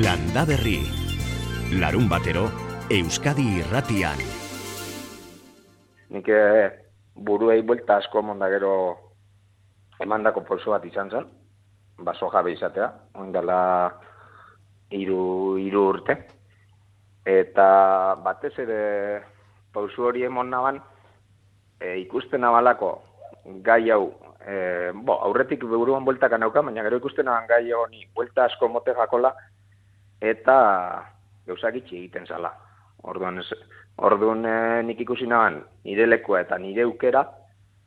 Landa Berri. Larun batero, Euskadi irratian. Nik eh, buruei buelta asko monda gero emandako polso bat izan zen, baso jabe izatea, oindala iru, iru urte. Eta batez ere pausu hori emon naban, e, ikusten abalako gai hau, e, bo, aurretik buruan bueltaka nauka, baina gero ikusten naban gai honi buelta asko mote jakola, eta gauzak itxi egiten zala. Orduan, ez, orduan e, nik ikusi naban nire lekua eta nire ukera,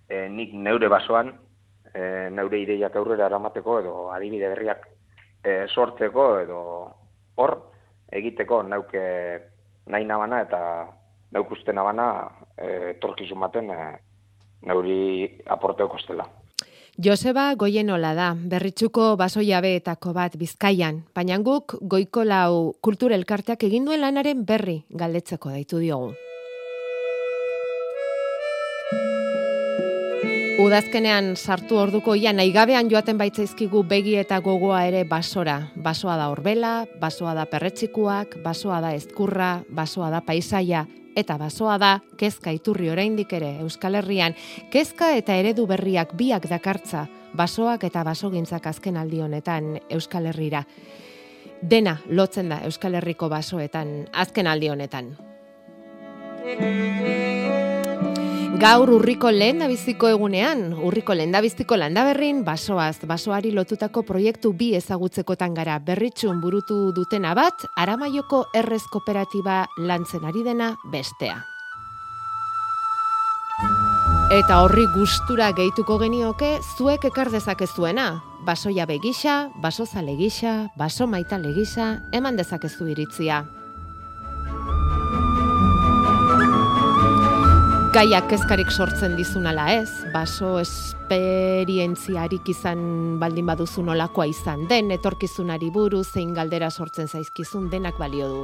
e, nik neure basoan, e, neure ideiak aurrera eramateko edo adibide berriak e, sortzeko edo hor egiteko nauke nahi nabana eta nauk uste nabana e, torkizun baten e, nauri aporteo kostela. Joseba Goienola da, berritxuko baso jabeetako bat bizkaian, baina guk goiko lau kulturelkarteak eginduen lanaren berri galdetzeko daitu diogu. Udazkenean sartu orduko ia naigabean joaten baitzaizkigu begi eta gogoa ere basora. Basoa da horbela, basoa da perretxikuak, basoa da ezkurra, basoa da paisaia, eta basoa da kezka iturri oraindik ere Euskal Herrian, kezka eta eredu berriak biak dakartza basoak eta basogintzak azken aldi honetan Euskal Herrira. Dena lotzen da Euskal Herriko basoetan azken aldi honetan. Gaur urriko lehen dabiziko egunean, urriko lehen dabiziko landaberrin, basoaz, basoari lotutako proiektu bi ezagutzekotan gara berritxun burutu dutena bat, aramaioko errez kooperatiba lantzen ari dena bestea. Eta horri gustura gehituko genioke, zuek ekar dezakezuena. Baso jabe gisa, baso zale gisa, baso maitale gisa, eman dezakezu iritzia. Gaiak kezkarik sortzen dizunala ez, baso esperientziarik izan baldin baduzu nolakoa izan den, etorkizunari buru, zein galdera sortzen zaizkizun denak balio du.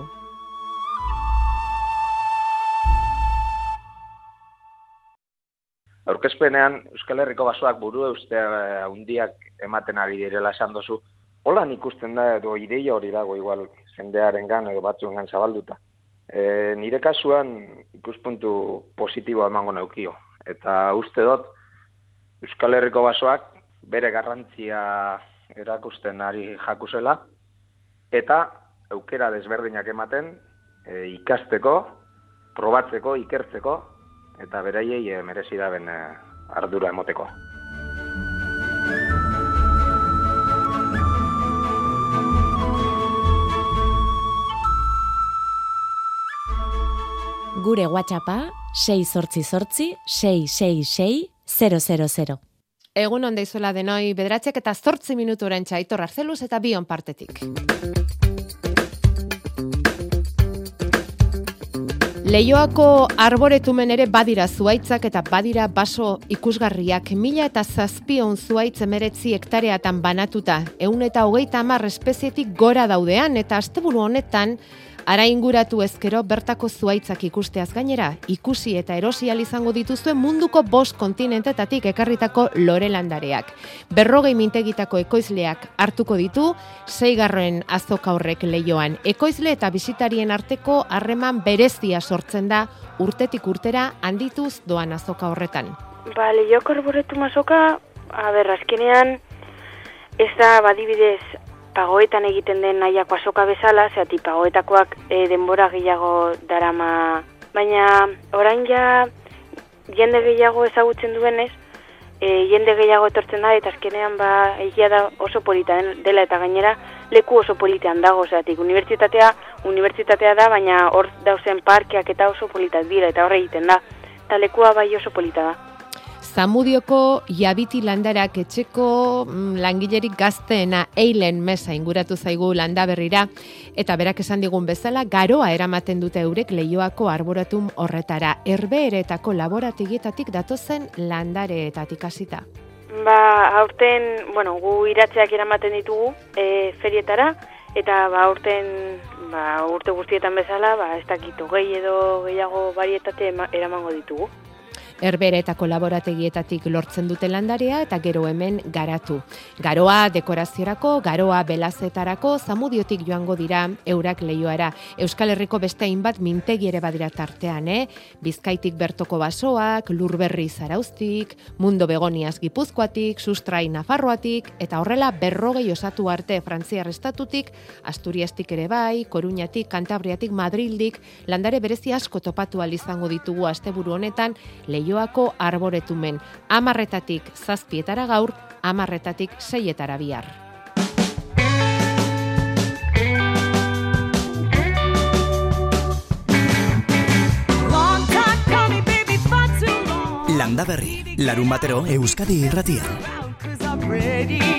Aurkezpenean Euskal Herriko basoak buru eustea handiak ematen ari direla esan dozu. Holan ikusten da edo ideia hori dago igual jendearengan edo batzuengan zabalduta. E, nire kasuan ikuspuntu positiboa emango naukio. Eta uste dut, Euskal Herriko basoak bere garrantzia erakusten ari jakusela, eta aukera desberdinak ematen e, ikasteko, probatzeko, ikertzeko, eta beraiei e, merezi da ben e, ardura emoteko. Gure WhatsAppa 6 sortzi sortzi 666 000. Egun onde izuela denoi bedratxek eta zortzi minutu orentxa aitor arzeluz eta bion partetik. Leioako arboretumen ere badira zuaitzak eta badira baso ikusgarriak mila eta zazpion zuaitz emeretzi hektareatan banatuta. Eun eta hogeita amar espezietik gora daudean eta asteburu honetan Ara inguratu ezkero bertako zuaitzak ikusteaz gainera, ikusi eta erosi izango dituzue munduko bost kontinentetatik ekarritako lorelandareak. Berrogei mintegitako ekoizleak hartuko ditu, zeigarroen azoka horrek leioan. Ekoizle eta bisitarien arteko harreman berezia sortzen da urtetik urtera handituz doan azoka horretan. Ba, lehioko arboretu mazoka, aberrazkenean, ez da badibidez pagoetan egiten den nahiako azoka bezala, zehati pagoetakoak e, denbora gehiago darama, baina orain ja jende gehiago ezagutzen duenez, e, jende gehiago etortzen da, eta azkenean ba, egia da oso polita dela eta gainera leku oso politean dago, zehatik unibertsitatea, unibertsitatea da, baina hor dauzen parkeak eta oso politak dira, eta horre egiten da, eta lekua bai oso polita da. Zamudioko jabiti landarak etxeko mm, langilerik gazteena eilen mesa inguratu zaigu landa berrira, eta berak esan digun bezala, garoa eramaten dute eurek leioako arboratum horretara, erbeeretako laboratigitatik datozen landareetatik hasita. Ba, aurten, bueno, gu iratzeak eramaten ditugu e, ferietara, eta ba, aurten ba, urte guztietan bezala, ba, ez dakitu gehi edo gehiago barietate eramango ditugu. Erbere eta kolaborategietatik lortzen dute landarea eta gero hemen garatu. Garoa dekoraziorako, garoa belazetarako, zamudiotik joango dira eurak leioara. Euskal Herriko beste hainbat mintegi ere badira tartean, eh? Bizkaitik bertoko basoak, lurberri zaraustik, mundo begoniaz gipuzkoatik, sustrai nafarroatik, eta horrela berrogei osatu arte frantziar estatutik, asturiastik ere bai, koruñatik, kantabriatik, madrildik, landare berezi asko topatu izango ditugu asteburu honetan, leioako arboretumen. Amarretatik zazpietara gaur, amarretatik seietara bihar. Landa berri, larun batero Euskadi irratian.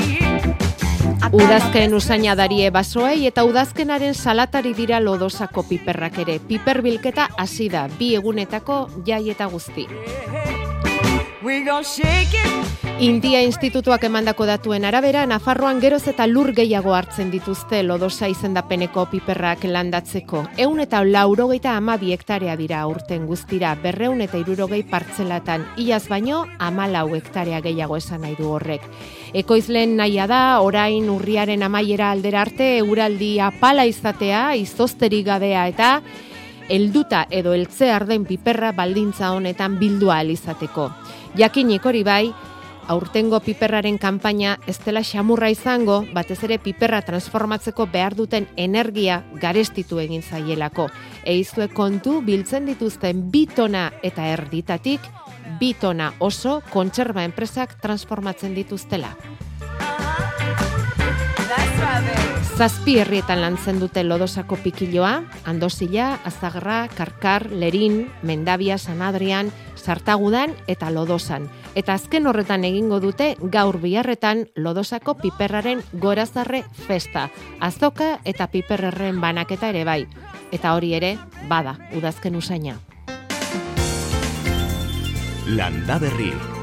Udazken usaina darie basoei eta udazkenaren salatari dira lodosako piperrak ere. Piper bilketa hasi da, bi egunetako jai eta guzti. India Institutuak emandako datuen arabera, Nafarroan geroz eta lur gehiago hartzen dituzte lodosa izendapeneko piperrak landatzeko. Eun eta laurogeita amabi hektarea dira urten guztira, berreun eta irurogei partzelatan, iaz baino, amalau hektarea gehiago esan nahi du horrek. Ekoizlen nahia da, orain urriaren amaiera aldera arte, euraldi apala izatea, izozterik gabea eta helduta edo heltze arden piperra baldintza honetan bildua alizateko. Jakinik hori bai, aurtengo piperraren kanpaina ez dela xamurra izango, batez ere piperra transformatzeko behar duten energia garestitu egin zaielako. Eizue kontu biltzen dituzten bitona eta erditatik, bitona oso kontserba enpresak transformatzen dituztela. Zazpi herrietan lantzen dute lodosako pikiloa, andosila, azagra, karkar, lerin, mendabia, sanadrian, sartagudan eta lodosan. Eta azken horretan egingo dute gaur biharretan lodosako piperraren gorazarre festa. Azoka eta piperrerren banaketa ere bai. Eta hori ere, bada, udazken usaina. Landa berri.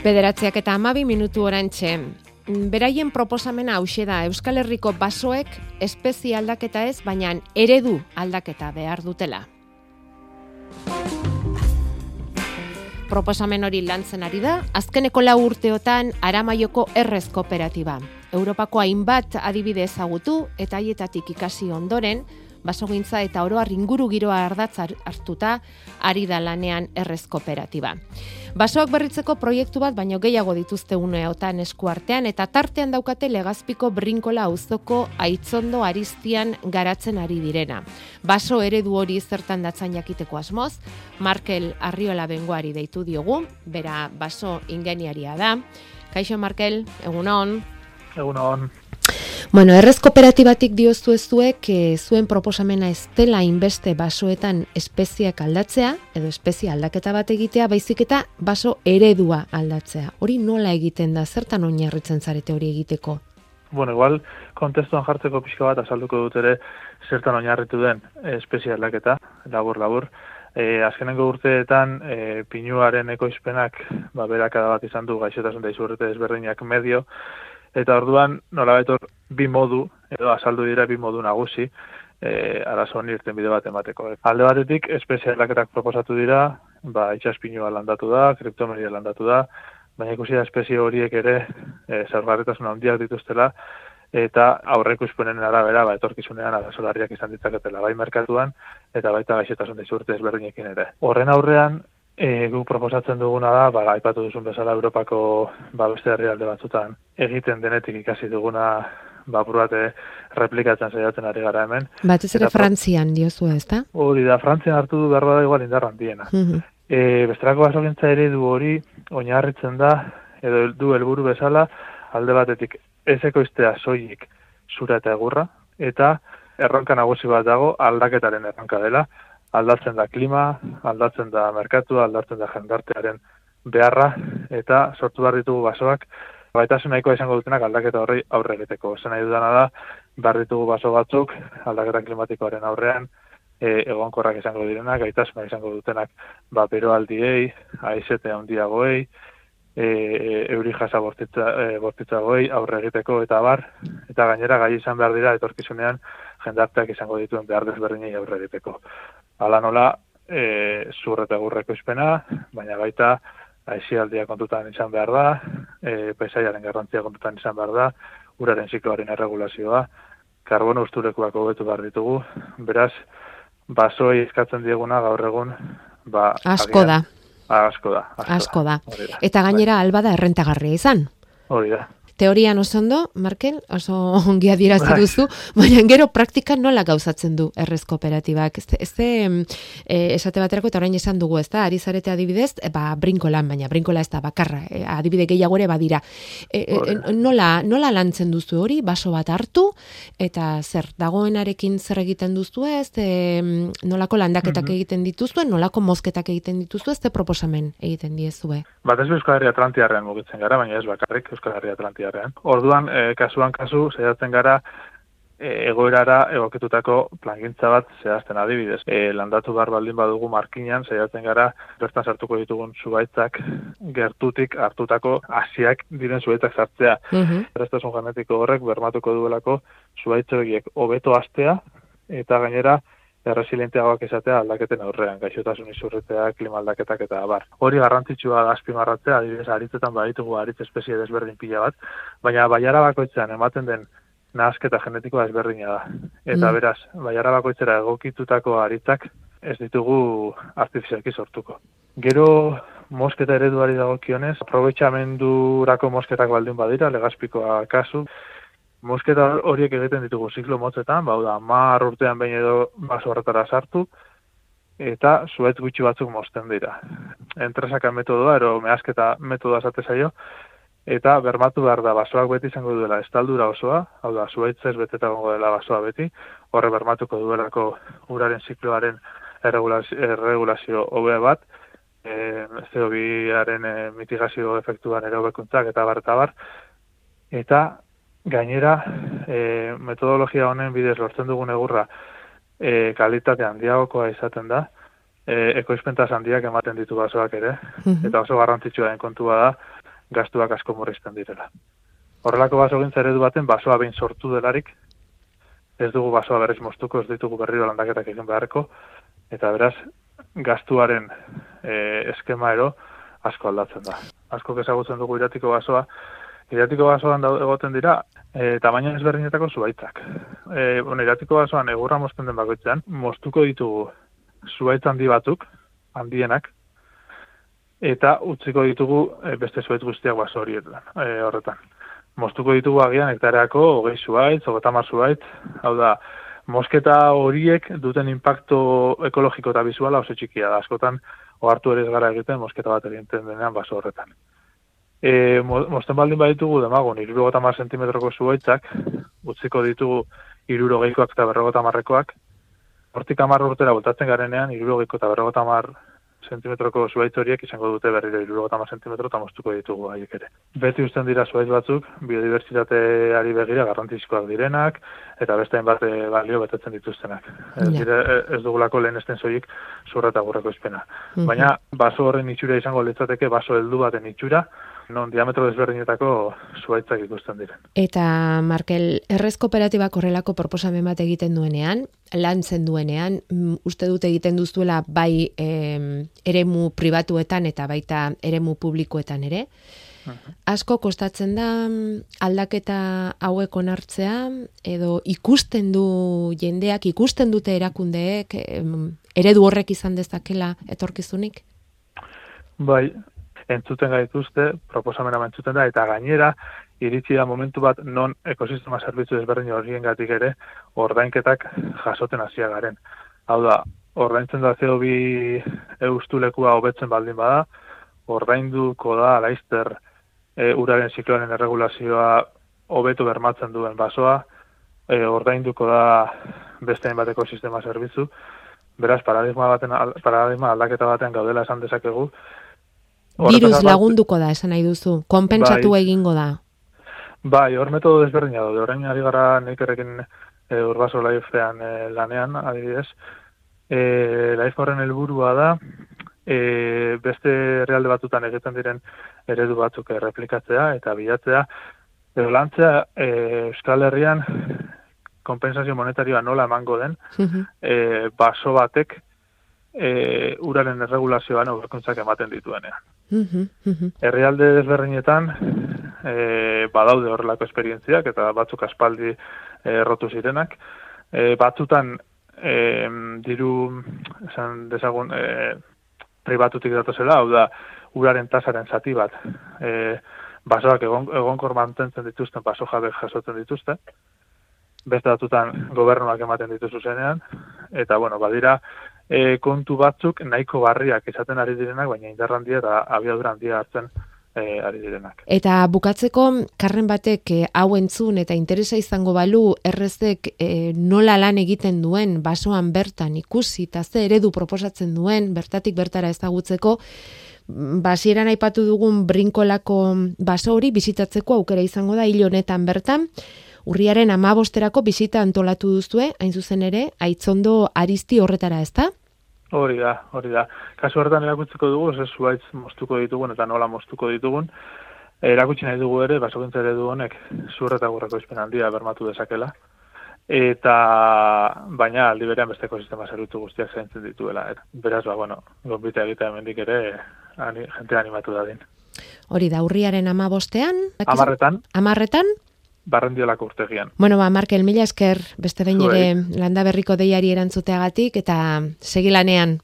Bederatziak eta amabi minutu orantxe. Beraien proposamena hause da Euskal Herriko basoek espezie aldaketa ez, baina eredu aldaketa behar dutela. Proposamen hori lantzen ari da, azkeneko lau urteotan Aramaioko Errez Kooperatiba. Europako hainbat adibide ezagutu eta haietatik ikasi ondoren, basogintza eta oroar inguru giroa ardatz hartuta ari da lanean Errez Kooperatiba. Basoak berritzeko proiektu bat baino gehiago dituzte uneotan eskuartean eta tartean daukate legazpiko brinkola auzoko aitzondo aristian garatzen ari direna. Baso eredu hori zertan datzan jakiteko asmoz, Markel Arriola bengoari deitu diogu, bera baso ingeniaria da. Kaixo Markel, egunon. Egunon. Bueno, errez kooperatibatik dioztu ez zuek, e, zuen proposamena ez dela inbeste basoetan espeziak aldatzea, edo espezia aldaketa bat egitea, baizik eta baso eredua aldatzea. Hori nola egiten da, zertan oinarritzen zarete hori egiteko? Bueno, igual, kontestuan jartzeko pixka bat azalduko dut ere zertan oinarritu den espezia aldaketa, labur-labur. E, azkenengo urteetan e, pinuaren ekoizpenak ba, berakada bat izan du gaixotasun da izurrete desberdinak medio, eta orduan nola bi modu, edo azaldu dira bi modu nagusi, e, arazo honi irten bide bat emateko. Alde batetik, espezialaketak proposatu dira, ba, itxaspinua landatu da, kriptomeria landatu da, baina ikusi da espezie horiek ere e, zergarretasun handiak dituztela, eta aurreko izpenen arabera, ba, etorkizunean arazolarriak izan ditzaketela, bai merkatuan, eta baita gaixetasun dizurte ezberdinekin ere. Horren aurrean, E, gu proposatzen duguna da, ba, aipatu duzun bezala Europako ba, beste herrialde batzutan egiten denetik ikasi duguna ba, buruate replikatzen saiatzen ari gara hemen. Bat ez ere Frantzian diozu ez da? Hori da, Frantzian hartu du behar da igual indarran diena. Mm e, besterako basogintza ere du hori oinarritzen da, edo du helburu bezala, alde batetik ezeko iztea soilik zura eta egurra, eta erronka nagusi bat dago aldaketaren erronka dela, aldatzen da klima, aldatzen da merkatua, aldatzen da jendartearen beharra, eta sortu behar ditugu basoak, baitasun nahikoa izango dutenak aldaketa horri aurre egiteko. Zer nahi dudana da, behar ditugu baso batzuk, aldaketa klimatikoaren aurrean, e, egonkorrak izango direnak, gaitasunak izango dutenak, ba, beroaldiei, aizete handiagoei, e, euri jasa bortitza, e, bortitzagoei, aurre egiteko eta bar, eta gainera gai izan behar dira, etorkizunean jendarteak izango dituen behar desberdinei aurre egiteko. Hala nola, e, zurreta gurreko izpena, baina baita, aizialdia kontutan izan behar da, e, pesaiaren garrantzia kontutan izan behar da, uraren zikloaren erregulazioa, karbono usturekuak hobetu behar ditugu, beraz, basoi eskatzen dieguna gaur egun, ba, asko da. Asko da. Asko, da. Eta gainera bai. alba da errentagarria izan. Hori da teorian oso ondo, Markel, oso ongi adierazi bai. duzu, baina gero praktika nola gauzatzen du errez kooperatibak. Ez, ez e, esate baterako eta orain esan dugu, ez da, ari zarete adibidez, e, ba, brinkolan, baina brinkola ez da bakarra, e, adibide gehiago ere badira. E, e, nola, nola lantzen duzu hori, baso bat hartu, eta zer, dagoenarekin zer egiten duzu ez, e, nolako landaketak mm egiten dituzue, nolako mozketak egiten dituzue, ez proposamen egiten diezue. Bat ez Euskal Herria Atlantiarrean mugitzen gara, baina ez bakarrik Euskal Herria Atlantiarrean Orduan, e, kasuan kasu, zehazten gara, e, egoerara egoketutako plangintza bat zehazten adibidez. E, landatu behar baldin badugu markinan, zehazten gara, bertan sartuko ditugun zubaitzak gertutik hartutako hasiak diren zubaitzak sartzea. Mm -hmm. genetiko horrek bermatuko duelako zubaitzoegiek hobeto astea, eta gainera, erresilienteagoak izatea aldaketen aurrean, gaixotasun izurretea, klima aldaketak eta abar. Hori garrantzitsua da azpimarratzea, adibidez, aritzetan baditugu aritz espezie desberdin pila bat, baina baiara bakoitzean ematen den nahazketa genetikoa ezberdina da. Eta mm. beraz, baiara bakoitzera egokitutako aritzak ez ditugu artifizialki sortuko. Gero, mosketa ereduari dagokionez, aprobetxamendurako mosketak baldin badira, legazpikoa kasu, Mosketa horiek egiten ditugu ziklo motzetan, bau da, mar urtean behin edo baso horretara sartu, eta zuet gutxi batzuk mosten dira. Entresaka metodoa, ero mehazketa metodoa zate zaio, eta bermatu behar da basoak beti izango duela estaldura osoa, hau da, zuaitzez beteta gongo dela basoa beti, horre bermatuko duelako uraren zikloaren erregulazio hobe bat, e, CO2aren e, mitigazio efektuan ere eta bar eta bar, eta Gainera, e, metodologia honen bidez lortzen dugun egurra e, kalitate handiagokoa izaten da, e, ekoizpentaz handiak ematen ditu basoak ere, mhm. eta oso garrantzitsua den kontua da, gaztuak asko murrizten direla. Horrelako baso gintza eredu baten, basoa behin sortu delarik, ez dugu basoa berriz moztuko, ez ditugu berriro landaketak egin beharko, eta beraz, gaztuaren e, eskema ero asko aldatzen da. Asko ezagutzen dugu iratiko basoa, Iratiko basoan egoten dira, e, tamaina ezberdinetako zuaitzak. E, bueno, iratiko basoan egurra mozten den bakoitzean, moztuko ditugu zuaitz handi batzuk, handienak, eta utziko ditugu e, beste zuaitz guztiak baso horietan, e, horretan. Moztuko ditugu agian hektareako hogei zuaitz, hogetamar zuaitz, hau da, mosketa horiek duten impacto ekologiko eta bizuala oso txikia da, askotan, ohartu ere gara egiten mosketa bat egiten denean baso horretan. E, mosten baldin baditugu demagun, irurogota mar sentimetroko zuaitzak, utziko ditugu irurogeikoak eta berrogota marrekoak, hortik amar urtera bultatzen garenean, irurogeiko eta berrogota mar sentimetroko zuaitz horiek izango dute berriro irurogota mar sentimetro eta moztuko ditugu haiek ere. Beti usten dira zuaitz batzuk, biodiversitateari begira garrantzizkoak direnak, eta beste bat balio betetzen dituztenak. Ez, dire, ez dugulako lehen esten zoik zurra eta gurreko izpena. Mhm. Baina, baso horren itxura izango litzateke, baso heldu baten itxura, non diametro desberdinetako zuaitzak ikusten diren. Eta Markel, errez kooperatibak horrelako proposamen bat egiten duenean, lantzen duenean, mm, uste dute egiten duzuela bai e, eremu pribatuetan eta baita eremu publikoetan ere, Asko kostatzen da mm, aldaketa hauek onartzea edo ikusten du jendeak, ikusten dute erakundeek eredu horrek izan dezakela etorkizunik? Bai, entzuten gaituzte, proposamena entzuten da, eta gainera, iritsi da momentu bat non ekosistema zerbitzu desberdin horien gatik ere, ordainketak jasoten hasia garen. Hau da, ordaintzen da zeo bi eustulekua hobetzen baldin bada, ordainduko da laizter e, uraren zikloaren erregulazioa hobetu bermatzen duen basoa, e, ordainduko da beste bat ekosistema zerbitzu, beraz paradigma baten paradigma aldaketa batean gaudela esan dezakegu, Virus lagunduko da, esan nahi duzu. Konpentsatu bai. egingo da. Bai, hor metodo desberdina daude. Orain ari gara nik errekin e, urbaso laifean e, lanean, adibidez. E, Life horren helburua da, e, beste realde batutan egiten diren eredu batzuk erreplikatzea eta bilatzea, edo lantzea e, Euskal Herrian kompensazio monetarioa nola emango den, e, baso batek e, uraren erregulazioan oberkuntzak ematen dituenean. Herrialde desberdinetan e, badaude horrelako esperientziak eta batzuk aspaldi errotu zirenak. E, batzutan e, diru esan dezagun e, pribatutik datozela, hau da uraren tasaren zati bat e, basoak egon, egonkor mantentzen dituzten baso jabek jasotzen dituzten, beste datutan gobernuak ematen dituzu zenean, eta bueno, badira e, kontu batzuk nahiko barriak esaten ari direnak, baina indarrandia eta abiadura handia hartzen e, ari direnak. Eta bukatzeko, karren batek e, hau entzun eta interesa izango balu, errezek e, nola lan egiten duen, basoan bertan ikusi, eta ze eredu proposatzen duen, bertatik bertara ezagutzeko, basieran aipatu dugun brinkolako baso hori bizitatzeko aukera izango da hil honetan bertan, urriaren amabosterako bizita antolatu duzue, hain zuzen ere, aitzondo aristi horretara, ez da? Hori da, hori da. Kasu horretan erakutzeko dugu, ez zuaitz moztuko ditugun eta nola moztuko ditugun, erakutsi nahi dugu ere, basokintza ere du honek, zurreta gurreko izpen handia bermatu dezakela, eta baina aldi berean besteko sistema zerutu guztiak zaintzen dituela. Et, beraz, ba, bueno, gombita egitea hemendik ere, ani, jente animatu da din. Hori da, urriaren ama bostean? Amarretan. Amarretan? Barrendiolako urtegian. Bueno, ba, Markel, mila esker, beste behin ere landa berriko deiari erantzuteagatik, eta segilanean.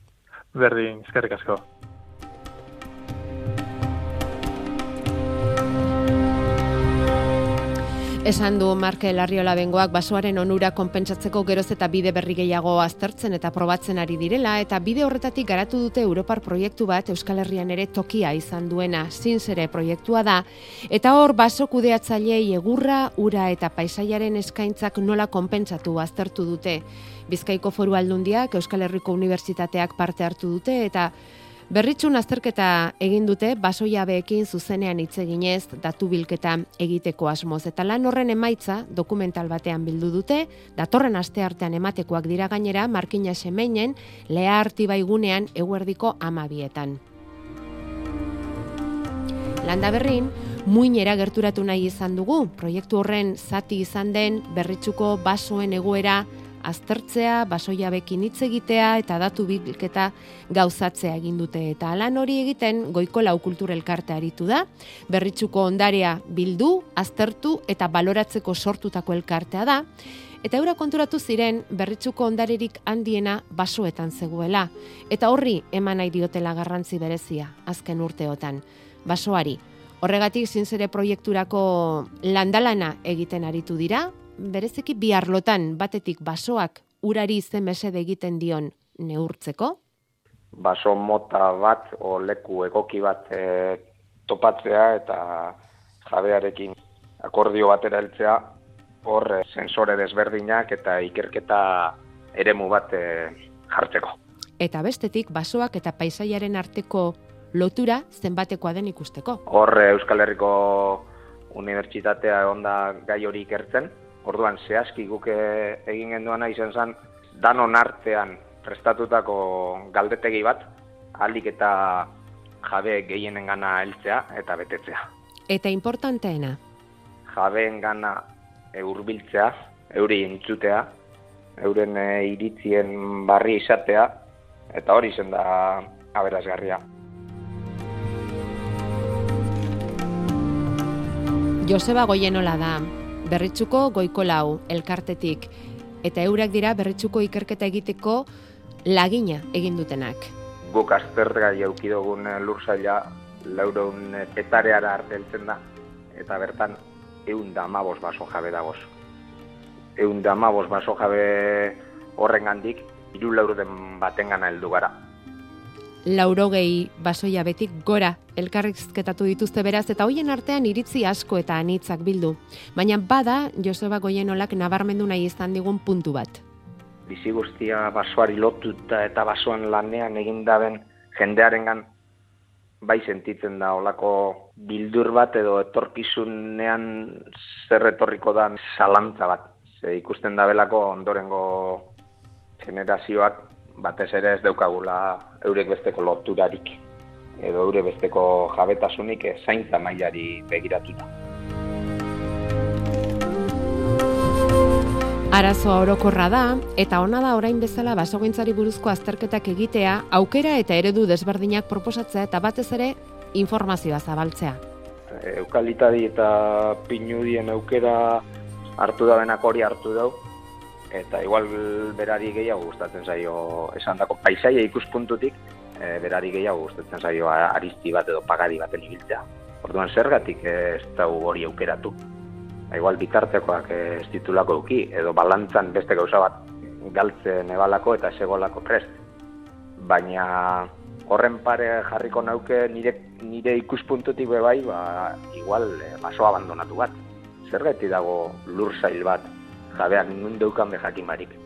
Berdin, eskerrik asko. Esan du Marke Larriola bengoak basoaren onura konpentsatzeko geroz eta bide berri gehiago aztertzen eta probatzen ari direla eta bide horretatik garatu dute Europar proiektu bat Euskal Herrian ere tokia izan duena zinzere proiektua da eta hor baso kudeatzailei egurra, ura eta paisaiaren eskaintzak nola konpentsatu aztertu dute. Bizkaiko foru aldundiak Euskal Herriko Unibertsitateak parte hartu dute eta Berritxun azterketa egin dute basoiabeekin zuzenean hitz eginez datu bilketa egiteko asmoz eta lan horren emaitza dokumental batean bildu dute, datorren aste artean ematekoak dira gainera Markina Semeinen lea artibaigunean eguerdiko amabietan. Landa berrin, muinera gerturatu nahi izan dugu, proiektu horren zati izan den berritxuko basoen egoera aztertzea, basoiabekin hitz egitea eta datu bilketa gauzatzea egin dute eta lan hori egiten goiko lau elkarte aritu da. Berritsuko ondarea bildu, aztertu eta baloratzeko sortutako elkartea da. Eta eura konturatu ziren berritsuko ondarerik handiena basoetan zegoela. Eta horri eman nahi diotela garrantzi berezia azken urteotan. Basoari, horregatik zinzere proiekturako landalana egiten aritu dira, bereziki bi arlotan batetik basoak urari zen mesede egiten dion neurtzeko? Baso mota bat o leku egoki bat e, topatzea eta jabearekin akordio batera heltzea hor e, sensore desberdinak eta ikerketa eremu bat e, jartzeko. Eta bestetik basoak eta paisaiaren arteko lotura zenbatekoa den ikusteko. Hor Euskal Herriko Unibertsitatea onda gai hori ikertzen, Orduan, zehazki guke egin genduana izan zen, danon artean prestatutako galdetegi bat, alik eta jabe gehienen gana heltzea eta betetzea. Eta importanteena? Jabeen gana eurbiltzea, euri entzutea, euren eh, iritzien barri izatea, eta hori zen da aberazgarria. Joseba Goienola da, berritzuko goiko lau elkartetik eta eurak dira berritzuko ikerketa egiteko lagina egin dutenak. Guk azterga jaukidogun lursaila laureun etareara arteltzen da eta bertan eun da baso jabe dagoz. Eun da baso jabe horren gandik, iru gana heldu gara laurogei basoia betik gora elkarrizketatu dituzte beraz eta hoien artean iritzi asko eta anitzak bildu. Baina bada Joseba Goienolak nabarmendu nahi izan digun puntu bat. Bizi guztia basoari lotuta eta basoan lanean egin daben jendearengan bai sentitzen da olako bildur bat edo etorkizunean zer etorriko da salantza bat. Ze ikusten da belako ondorengo generazioak batez ere ez daukagula eurek besteko loturarik edo eure besteko jabetasunik zaintza mailari begiratuta. Arazoa orokorra da, eta ona da orain bezala basogintzari buruzko azterketak egitea, aukera eta eredu desberdinak proposatzea eta batez ere informazioa zabaltzea. Eukalitadi eta pinudien aukera hartu da benak hori hartu dau, eta igual berari gehiago gustatzen zaio esan dako paisaia ikuspuntutik, e, berari gehiago gustatzen zaio aristi bat edo pagadi baten ibiltzea. Orduan zergatik ez da hori aukeratu igual bitartekoak ez ditulako duki, edo balantzan beste gauza bat galtzen ebalako eta segolako prest. Baina horren pare jarriko nauke nire, nire ikuspuntutik bebai, ba, igual e, baso abandonatu bat. Zer dago lur zail bat, jabeak nundeukan behakin barik.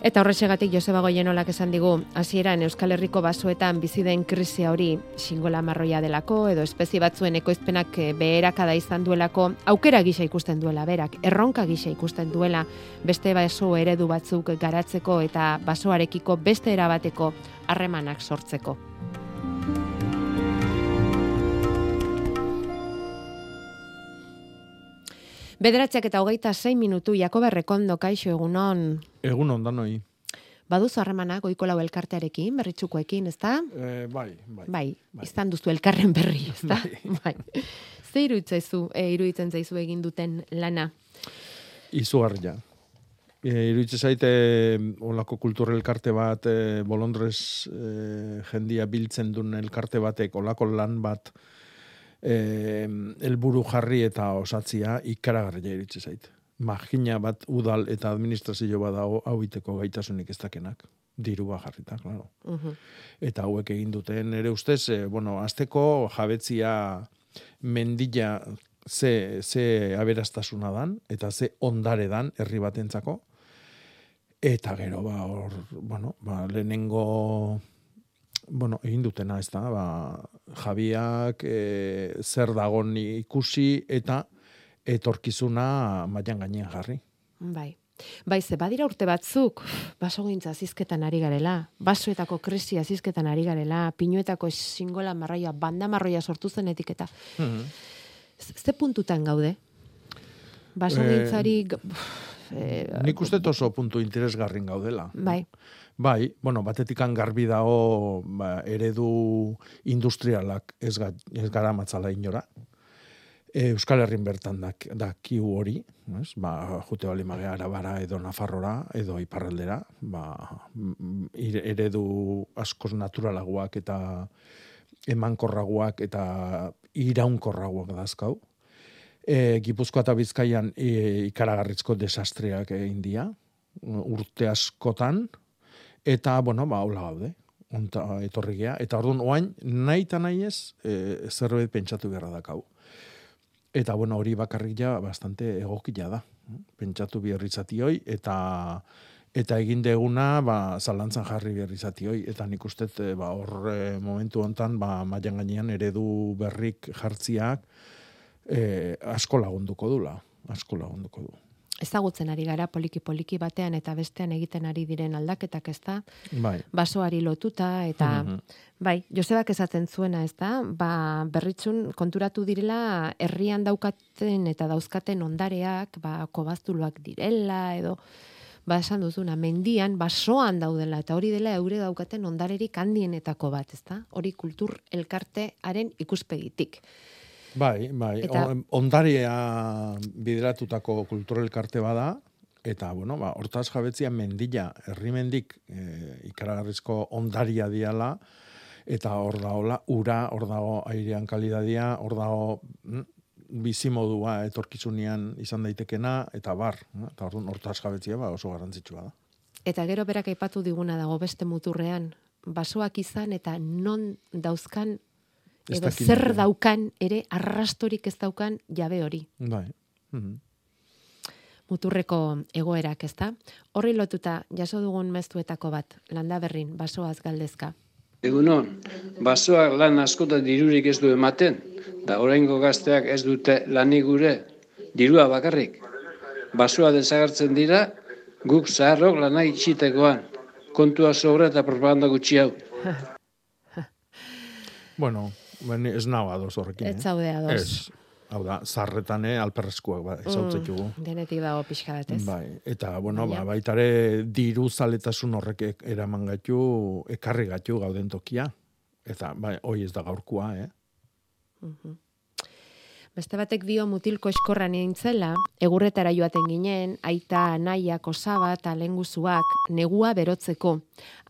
Eta horrexegatik Joseba Goienolak esan digu, hasieran Euskal Herriko basoetan bizi den krisia hori singola marroia delako edo espezie batzuen ekoizpenak eh, beherakada izan duelako aukera gisa ikusten duela berak, erronka gisa ikusten duela beste baso eredu batzuk garatzeko eta basoarekiko beste erabateko harremanak sortzeko. Bederatziak eta hogeita 6 minutu Jakoba Rekondo kaixo egunon. Egunon danoi. Baduzu harremana goiko lau elkartearekin, berritxukoekin, ezta? Eh, bai, bai, bai. Bai, izan duzu elkarren berri, ezta? Bai. bai. Ze e, iruditzen zaizu egin duten lana? Izugarria. E, iruditzen zaite olako kultur elkarte bat, e, bolondrez e, jendia biltzen duen elkarte batek, olako lan bat, eh, elburu jarri eta osatzia ikaragarria iritsi zait. Magina bat udal eta administrazio bat dago hau iteko gaitasunik ez dakenak. Dirua jarrita, claro. Uh Eta hauek egin duten ere ustez, eh, bueno, azteko jabetzia mendila ze, ze aberastasuna dan, eta ze ondare dan herri batentzako. Eta gero, ba, hor, bueno, ba, lehenengo bueno, egin dutena, ez da, ba, jabiak e, zer dagon ikusi eta etorkizuna maian gainean jarri. Bai. Bai, ze badira urte batzuk, baso gintza zizketan ari garela, basoetako krisia zizketan ari garela, pinuetako singola marraia, banda marroia sortu zen etiketa. Mm Ze puntutan gaude? Baso gintzari... Eh, nik uste oso puntu interesgarrin gaudela. Bai. Bai, bueno, batetikan garbi dago ba, eredu industrialak ez, ga, ez gara matzala inora. E, Euskal Herrin bertan da, da kiu hori, ez? Ba, jute bali magea arabara edo nafarrora edo iparraldera, ba, eredu askoz naturalagoak eta emankorragoak eta iraunkorragoak dazkau. E, Gipuzkoa eta Bizkaian e, ikaragarritzko desastreak egin dia, urte askotan, Eta, bueno, ba, hola gaude, onta etorri gea. Eta orduan, oain, nahi eta nahi ez, e, zerbait pentsatu beharra dakau. Eta, bueno, hori bakarrik ja, bastante egokila da. Pentsatu biherrizati hoi, eta eta egin deguna, ba, zalantzan jarri biherrizati hoi. Eta nik uste, e, ba, hor e, momentu hontan, ba, maian gainean eredu berrik jartziak, e, asko lagunduko dula. Asko lagunduko du ezagutzen ari gara poliki poliki batean eta bestean egiten ari diren aldaketak, ez da? Bai. Basoari lotuta eta mm -hmm. bai, Josebak esaten zuena, ez da? Ba, berritxun konturatu direla herrian daukaten eta dauzkaten ondareak, ba, kobaztuluak direla edo ba esan duzuna, mendian, basoan daudela, eta hori dela eure daukaten ondarerik handienetako bat, ez da? Hori kultur elkartearen ikuspegitik. Bai, bai, eta... ondaria bideratutako kulturelkarte bada, eta, bueno, ba, hortaz jabetzia mendila, herrimendik e, ikaragarrizko ondaria diala, eta hor daola, ura, hor dago airean kalidadia, hor dago mm, bizimodua etorkizunean izan daitekena, eta bar, eta hor hortaz jabetzia ba, oso garrantzitsua da. Eta gero berak aipatu diguna dago beste muturrean, basoak izan eta non dauzkan edo zer daukan ere arrastorik ez daukan jabe hori. Bai. Mm Muturreko egoerak, ezta? Horri lotuta jaso dugun meztuetako bat, landa berrin, basoaz galdezka. Egunon, basoak lan askota dirurik ez du ematen, da oraingo gazteak ez dute lanik gure, dirua bakarrik. Basoa desagertzen dira, guk zaharrok lanai itxitekoan. kontua sobra eta propaganda gutxi hau. Bueno, ben, ez nago adoz horrekin. Ez eh? zaude ados. Ez. Hau da, zarretan eh, alperrezkoak ba, ezautzetugu. Mm, denetik dago pixka bat, ez? Bai, eta, bueno, ba, baitare diru zaletasun horrek ek- eraman gaitu, ekarri gaitu gauden tokia. Eta, bai, hoi ez da gaurkua, eh? Mhm. Beste batek dio mutilko eskorra nintzela, egurretara joaten ginen, aita, nahiak, osaba eta lenguzuak, negua berotzeko.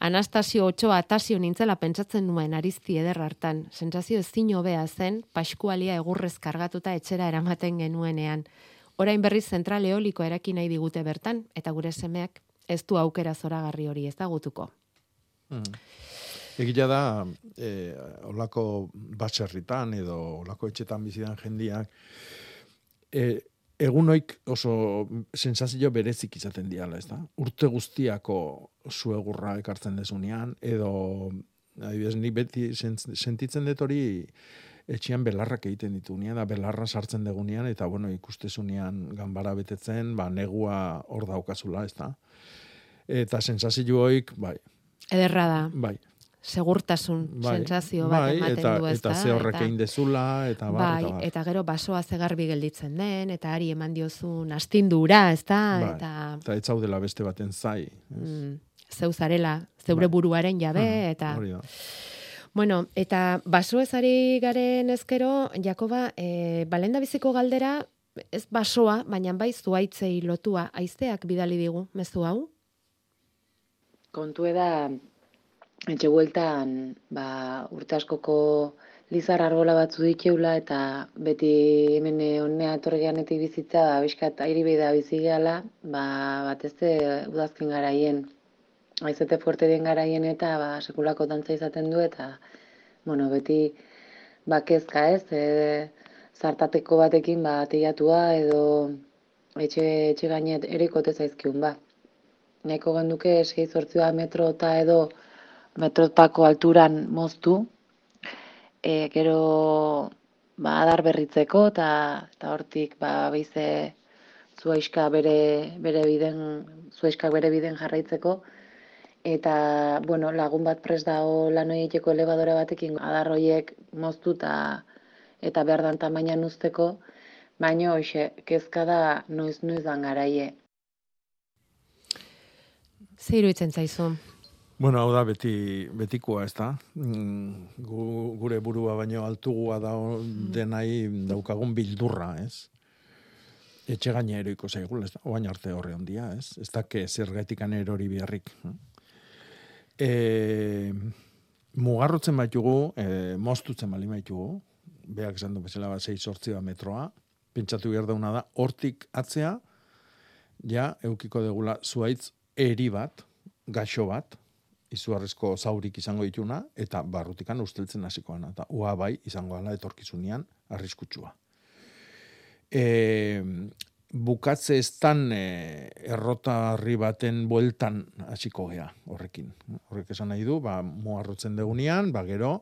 Anastasio otxoa atasio nintzela pentsatzen nuen arizti eder hartan. Sentsazio ezin hobea zen, paskualia egurrez kargatuta etxera eramaten genuenean. Orain berriz zentral eoliko eraki nahi digute bertan, eta gure semeak ez du aukera zoragarri hori ezagutuko. Mm. Egia da, eh, olako batxerritan edo olako etxetan bizidan jendiak, eh, egunoik oso sensazio berezik izaten diala, ez da? Urte guztiako zuegurra ekartzen desunean, edo, adibidez, ni beti sen- sentitzen dut hori etxean belarrak egiten ditunean, da belarra sartzen degunean, eta bueno, ikustezunean ganbara betetzen, ba, negua hor daukazula, ez da? Eta sensazio hoik, bai, Ederra da, bai, segurtasun bai, sentsazio bat bai, ematen eta, du, ez eta ze horrek egin dezula, eta bar, bai, eta bar. eta gero basoa ze garbi gelditzen den, eta ari eman diozun astindura, ez da? Bai, Eta eta ez zaudela beste baten zai. ez? mm, zeu zarela, zeure Bai. buruaren jabe, Mhm, eta... Hori da. Bueno, eta baso ezari garen ezkero, Jakoba, e, balenda biziko galdera, ez basoa, baina bai zuaitzei lotua, aizteak bidali digu, mezu hau? Kontu da, etxe bueltan, ba, urte askoko lizar arbola batzu dikeula eta beti hemen honea etorgeanetik bizitza, ba, bizkat airi beida bizi gehala, ba, batez udazken garaien, aizete fuerte den garaien eta ba, sekulako dantza izaten du eta, bueno, beti ba, kezka ez, e, zartateko batekin ba, teiatua edo etxe, etxe gainet erikote zaizkiun ba. Nahiko genduke 6-8 metro eta edo metrotako alturan moztu, e, gero ba, adar berritzeko eta eta hortik ba, bize zuaiska bere, bere biden, zuaiskak bere biden jarraitzeko, eta bueno, lagun bat prest dago lan egiteko elebadora batekin adar horiek moztu eta eta behar dan tamainan usteko, baina hoxe, kezka da noiz noiz garaie. Ze iruditzen zaizu? Bueno, hau da beti betikoa, ez da? Mm, gu, gure burua baino altugua da denai daukagun bildurra, ez? Etxe gaina eroiko zaigula, ez da? Oain arte horre ondia, ez? Ez da, que zergatikan erori biharrik. E, mugarrotzen baitugu, e, moztutzen bali baitugu, beak esan du bezala bat 6 metroa, pentsatu behar dauna da, hortik atzea, ja, eukiko degula zuaitz eri bat, gaxo bat, izugarrizko zaurik izango dituna, eta barrutikan usteltzen hasikoana. Eta ua bai, izango ala etorkizunean arriskutsua. E, bukatze estan e, errotarri baten bueltan hasiko gea horrekin. Horrek esan nahi du, ba, muarrotzen degunean, ba, gero,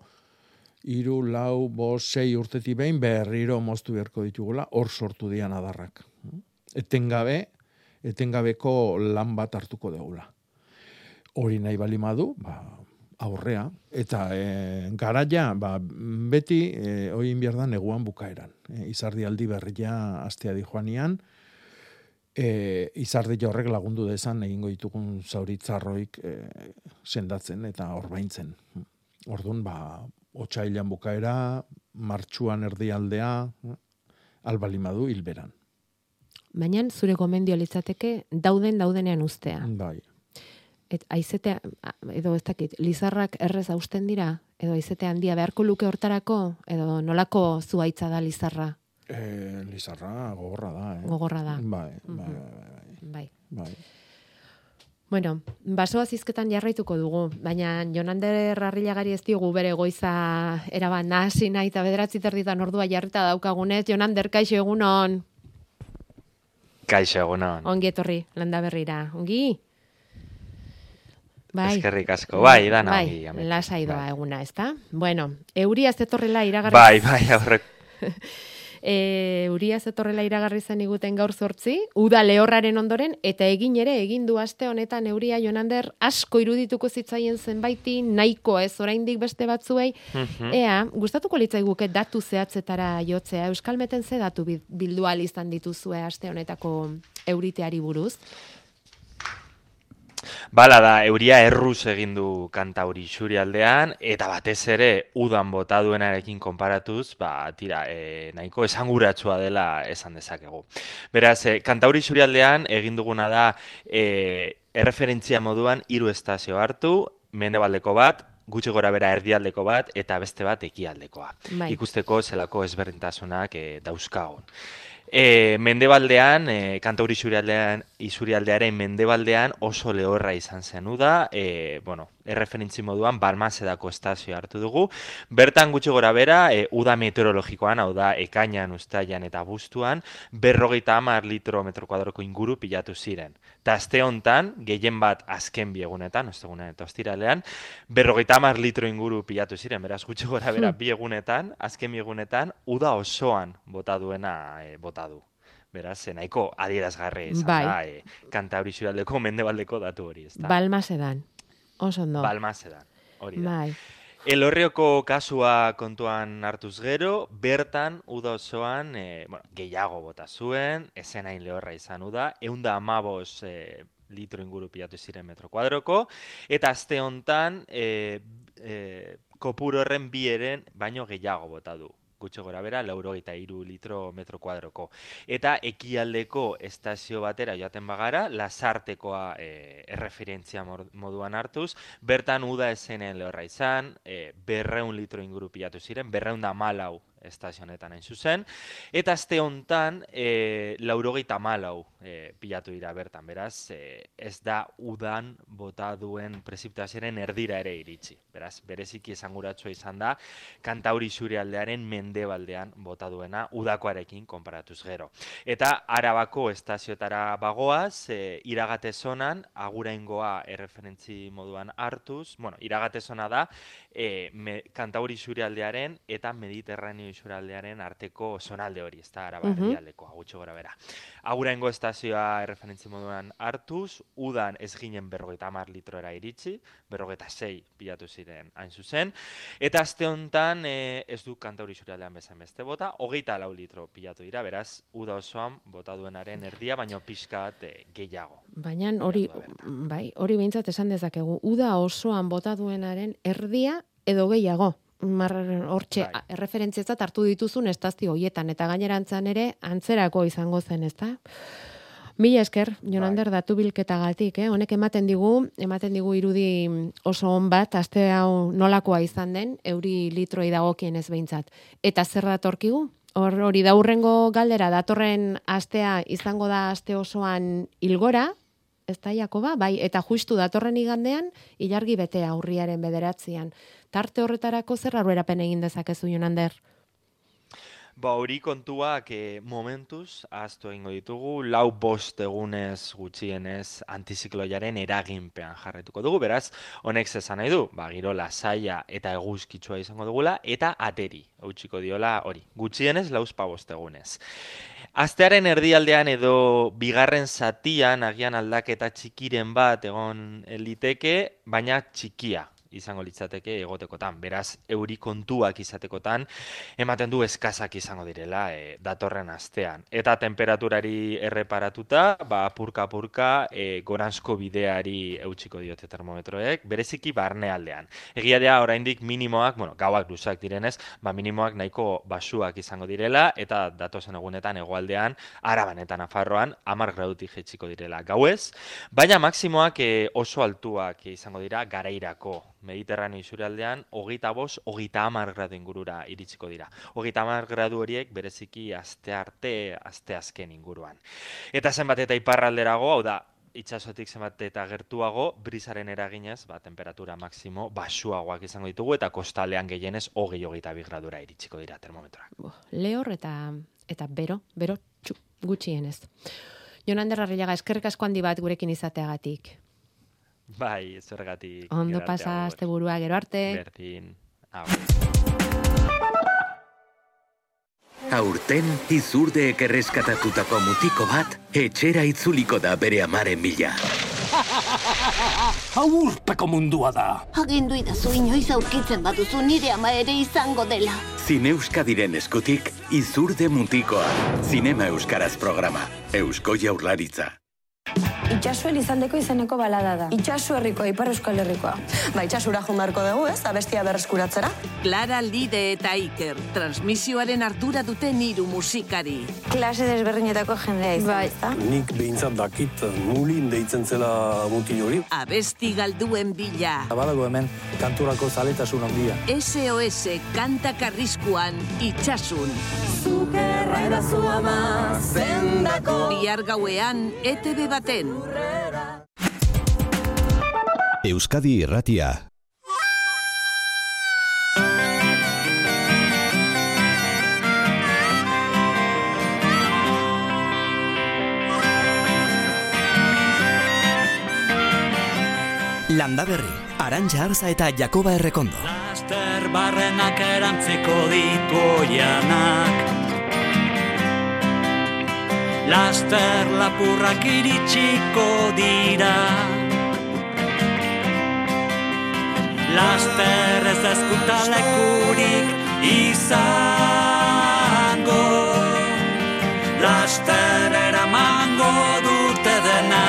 iru, lau, bos, sei urteti behin berriro moztu beharko ditugula, hor sortu dian adarrak. Etengabe, etengabeko lan bat hartuko degula. Hori nahi bali madu, ba, aurrea. Eta e, garaia, ba, beti, e, hori inbiar da neguan bukaeran. E, izardi aldi berria astea di joanian, e, izardi horrek lagundu dezan egingo ditugun zauritzarroik e, sendatzen eta orbaintzen. Orduan, ba, otxailan bukaera, martxuan erdialdea, albalimadu hilberan. Baina zure gomendio litzateke dauden daudenean ustea. Bai. Et aizetea, edo ez dakit, lizarrak errez hausten dira? Edo aizete handia beharko luke hortarako? Edo nolako zuaitza da lizarra? E, lizarra gogorra da, eh? Gogorra da. Bai, bai, bai, Bai. bai. Bueno, basoa zizketan jarraituko dugu, baina Jonander Arrilagari ez diogu bere goiza eraban nahasi nahi eta bederatzi terditan ordua jarrita daukagunez. Jonander, kaixo egunon, Kaixo egunon. ongi etorri, landa berrira. Ongi? Bai. Eskerrik asko. Bai, dana bai, ongi, ametsa. lasai doa eguna, ezta? Bueno, euria ez etorrela iragarri. Bai, bai, aurrek. E, uria zetorrela iragarri zen iguten gaur zortzi, uda lehorraren ondoren, eta egin ere, egin du aste honetan euria jonander asko irudituko zitzaien zenbaiti, nahiko ez, oraindik beste batzuei, Mhm. ea, gustatuko litzaiguke datu zehatzetara jotzea, Euskalmeten ze datu bi- bildu ahal izan dituzue aste honetako euriteari buruz? Bala da, euria erruz egin du kanta hori aldean, eta batez ere udan bota duenarekin konparatuz, ba, tira, e, nahiko esanguratsua dela esan dezakegu. Beraz, e, kanta hori aldean egin duguna da e, erreferentzia moduan hiru estazio hartu, mendebaldeko bat, gutxi gora bera erdialdeko bat, eta beste bat ekialdekoa. Bai. Ikusteko zelako ezberdintasunak e, dauzkagun. E, mendebaldean, e, kantauri isurialdean, isurialdearen mendebaldean oso lehorra izan zen. Uda, e, bueno, erreferentzi moduan Balmasedako estazio hartu dugu. Bertan gutxi gora bera, e, uda meteorologikoan, hau da, ekainan, ustailan eta buztuan, berrogeita hamar litro metro kuadroko inguru pilatu ziren. Ta aste hontan, gehien bat azken bi egunetan, ostegunean eta ostiralean, berrogeita hamar litro inguru pilatu ziren, beraz gutxi gora bera, Hmm. bi egunetan, azken bi egunetan, uda osoan bota duena e, bota du. Beraz, e, nahiko adierazgarri izan Bai. da, e, Kantabri mendebaldeko datu hori, ez da? Balmasedan. Oso ondo. Balmasedan, hori da. Bai. Elorrioko kasua kontuan hartuz gero, bertan uda osoan e, bueno, gehiago bota zuen, ezenain lehorra izan uda, eunda amabos e, litro inguru pilatu ziren metro kuadroko, eta aste hontan e, e, kopuru horren bi eren baino gehiago bota du gutxi gora bera, laurogeita iru litro metro kuadroko. Eta ekialdeko estazio batera joaten bagara, lasartekoa e, erreferentzia moduan hartuz, bertan uda esenen lehorra izan, e, berreun litro inguru pilatu ziren, berreun da malau estazio honetan hain zuzen, eta aste hontan e, laurogeita malau e, pilatu dira bertan, beraz, e, ez da udan bota duen prezipitazioaren erdira ere iritsi. Beraz, bereziki esanguratsua izan da, kantauri aldearen mendebaldean bota duena udakoarekin konparatuz gero. Eta arabako estazioetara bagoaz, e, iragate zonan, aguraingoa erreferentzi moduan hartuz, bueno, iragate zona da, e, me, kantauri aldearen eta mediterraneo aldearen arteko zonalde hori, ez da, araba Mhm. erdialdekoa, gutxi gora bera. Aguraingo estazioa erreferentzi moduan hartuz, udan ez ginen berrogeita hamar litroera iritsi, berrogeita sei pilatu ziren hain zuzen, eta aste honetan e, ez du kantauri aldean bezain beste bota, hogeita lau litro pilatu dira, beraz, uda osoan bota duenaren erdia, baino pixka bat e, gehiago. Baina hori, bai, hori behintzat esan dezakegu, uda osoan bota duenaren erdia edo gehiago. Mar, hortxe, Bai. erreferentziatzat hartu dituzun estazio hoietan, eta gainerantzan ere antzerako izango zen, ezta? Mila esker, Jonander, datu bilketagatik, eh? honek ematen digu, ematen digu irudi oso on bat, aste hau nolakoa izan den, euri litroi dagokien ez behintzat. Eta zer datorkigu? Hor, hori da hurrengo galdera, datorren astea izango da aste osoan ilgora, ez da Jakoba, bai, eta justu datorren igandean, ilargi betea urriaren bederatzean. Tarte horretarako zer aurrerapen egin dezakezu, Jonander? Ba, hori kontuak e, momentuz ahaztu egingo ditugu, lau bost egunez gutxienez antizikloiaren eraginpean jarretuko dugu, beraz, honek zezan nahi du, ba, giro lasaia eta eguzkitsua izango dugula, eta ateri, hautsiko diola hori, gutxienez lauzpa bost egunez. Astearen erdialdean edo bigarren zatian agian aldaketa txikiren bat egon liteke, baina txikia izango litzateke egotekotan. Beraz, euri kontuak izatekotan, ematen du eskazak izango direla e, datorren astean. Eta temperaturari erreparatuta, ba, purka-purka, e, goranzko bideari eutxiko diote termometroek, bereziki barnealdean. Egia da, oraindik minimoak, bueno, gauak luzak direnez, ba, minimoak nahiko basuak izango direla, eta datozen egunetan hegoaldean, araban eta nafarroan, amar gradutik jetxiko direla gauez, baina maksimoak e, oso altuak izango dira garairako Mediterraneo isurialdean, hogeita bos, hogeita hamar gradu ingurura iritsiko dira. Hogeita hamar gradu horiek bereziki aste arte, aste azken inguruan. Eta zenbat eta iparralderago, hau da, itxasotik zenbat eta gertuago, brisaren eraginez, ba, temperatura maksimo basuagoak izango ditugu, eta kostalean gehienez hogei hogeita bi gradura iritsiko dira termometroak. Lehor eta eta bero, bero txu, gutxienez. Jonander Arriaga, eskerrik asko handi bat gurekin izateagatik. Bai, zergatik. Ondo pasa asteburua gero arte. Berdin. Aurten, izurdeek erreskatatutako mutiko bat, etxera itzuliko da bere amaren bila. Hau urpeko mundua da. Agindu idazu inoiz aurkitzen baduzu nire ama ere izango dela. Zine Euskadiren eskutik, izurde mutikoa. Zinema Euskaraz programa. Eusko jaurlaritza. Itxasuen izandeko izeneko balada da. Itxasu herrikoa, ipar euskal herrikoa. Ba, itxasura jundarko dugu, ez? Abestia berreskuratzera. Clara Lide eta Iker, transmisioaren ardura duten hiru musikari. Klase desberdinetako jendea izan, bai. ezta? Nik behintzat dakit nulin deitzen zela mutil hori. Abesti galduen bila. Badago hemen kanturako zaletasun handia. SOS kanta karriskuan itxasun. Zukerra edazu ama zendako. Bihar gauean, ETV baten. Euskadi Irratia. Landa Berri, Arantxa Arza eta Jakoba Errekondo. Laster barrenak erantziko ditu oianak Laster lapurrak iritsiko dira. Laster ez ezkutalekurik izango. Laster eramango dute dena.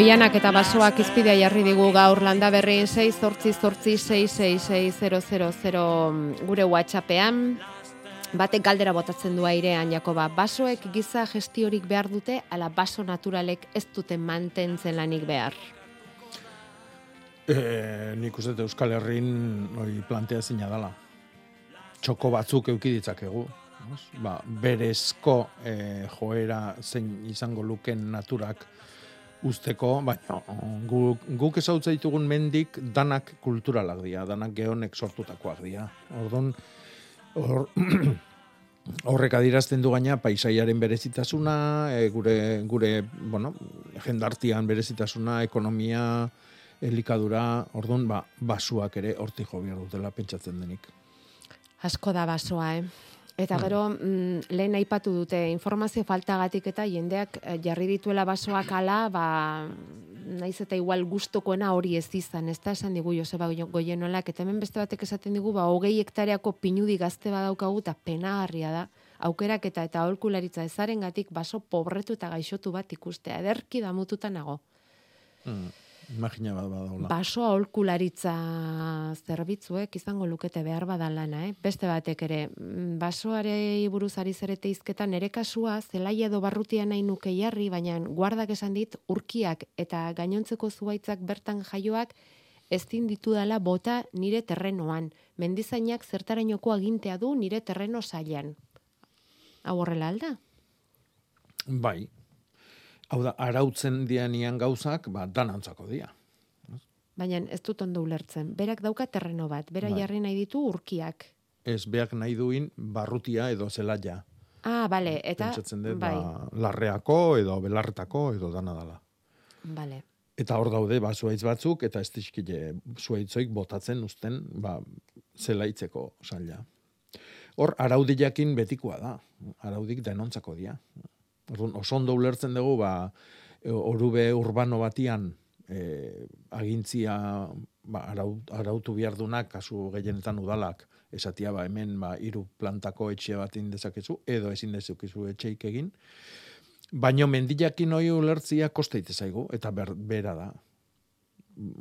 Oianak eta basoak izpidea jarri digu gaur landa berrien 6 zortzi zortzi 666 gure whatsappean. Batek galdera botatzen du airean, Jakoba. Basoek giza gestiorik behar dute, ala baso naturalek ez duten mantentzen lanik behar. E, nik uste Euskal Herrin hori plantea zina dela. Txoko batzuk eukiditzakegu. Ba, berezko e, joera zein izango luken naturak usteko, baina guk, guk ezautza ditugun mendik danak kulturalak dira, danak geonek sortutakoak dira. Orduan, hor, horrek adirazten du gaina paisaiaren berezitasuna, e, gure, gure bueno, jendartian berezitasuna, ekonomia, elikadura, orduan, ba, basuak ere hortik jo behar dutela pentsatzen denik. Asko da basoa, eh? Eta gero, mm, lehen aipatu dute informazio faltagatik eta jendeak eh, jarri dituela basoak ala, ba, naiz eta igual gustokoena hori ez izan, ez da esan digu Joseba Goienolak, eta hemen beste batek esaten digu, ba, hogei hektareako pinudi gazte badaukagu, eta penagarria da, aukerak eta aholkularitza ezaren gatik baso pobretu eta gaixotu bat ikustea, ederki damututa nago. Mm, imagina bat badaula. Baso aholkularitza zerbitzuek izango lukete behar badalana, eh? Beste batek ere, mm, basoarei buruz ari zerete izketan ere kasua, zelaia edo barrutia nahi nuke jarri, baina guardak esan dit, urkiak eta gainontzeko zuaitzak bertan jaioak, ezin ditu dela bota nire terrenoan. Mendizainak zertarainoko agintea du nire terreno sailan. Hau horrela alda? Bai. Hau da, arautzen dianian gauzak, ba, danantzako dia. Baina ez dut ondo ulertzen. Berak dauka terreno bat, bera Bai. jarri nahi ditu urkiak. Ez beak nahi duin barrutia edo zelaia. Ah, bale, eta... Pentsatzen dut, bai, ba, larreako edo belarretako edo dana dala. bale. Eta hor daude, ba, zuaitz batzuk, eta ez dizkile zuaitzoik botatzen uzten, ba, zelaitzeko saila. Hor, araudiakin betikoa da. Araudik denontzako dia. Orduan, oso ondo ulertzen dugu, ba, e, orube urbano batian, e, agintzia ba, arau, arautu bihardunak, kasu gehienetan udalak, esatia ba, hemen ba, iru plantako etxe bat dezakezu, edo ezin dezukizu etxeik egin, Baino mendiakin hoi ulertzia kosteite zaigu, eta ber, bera da.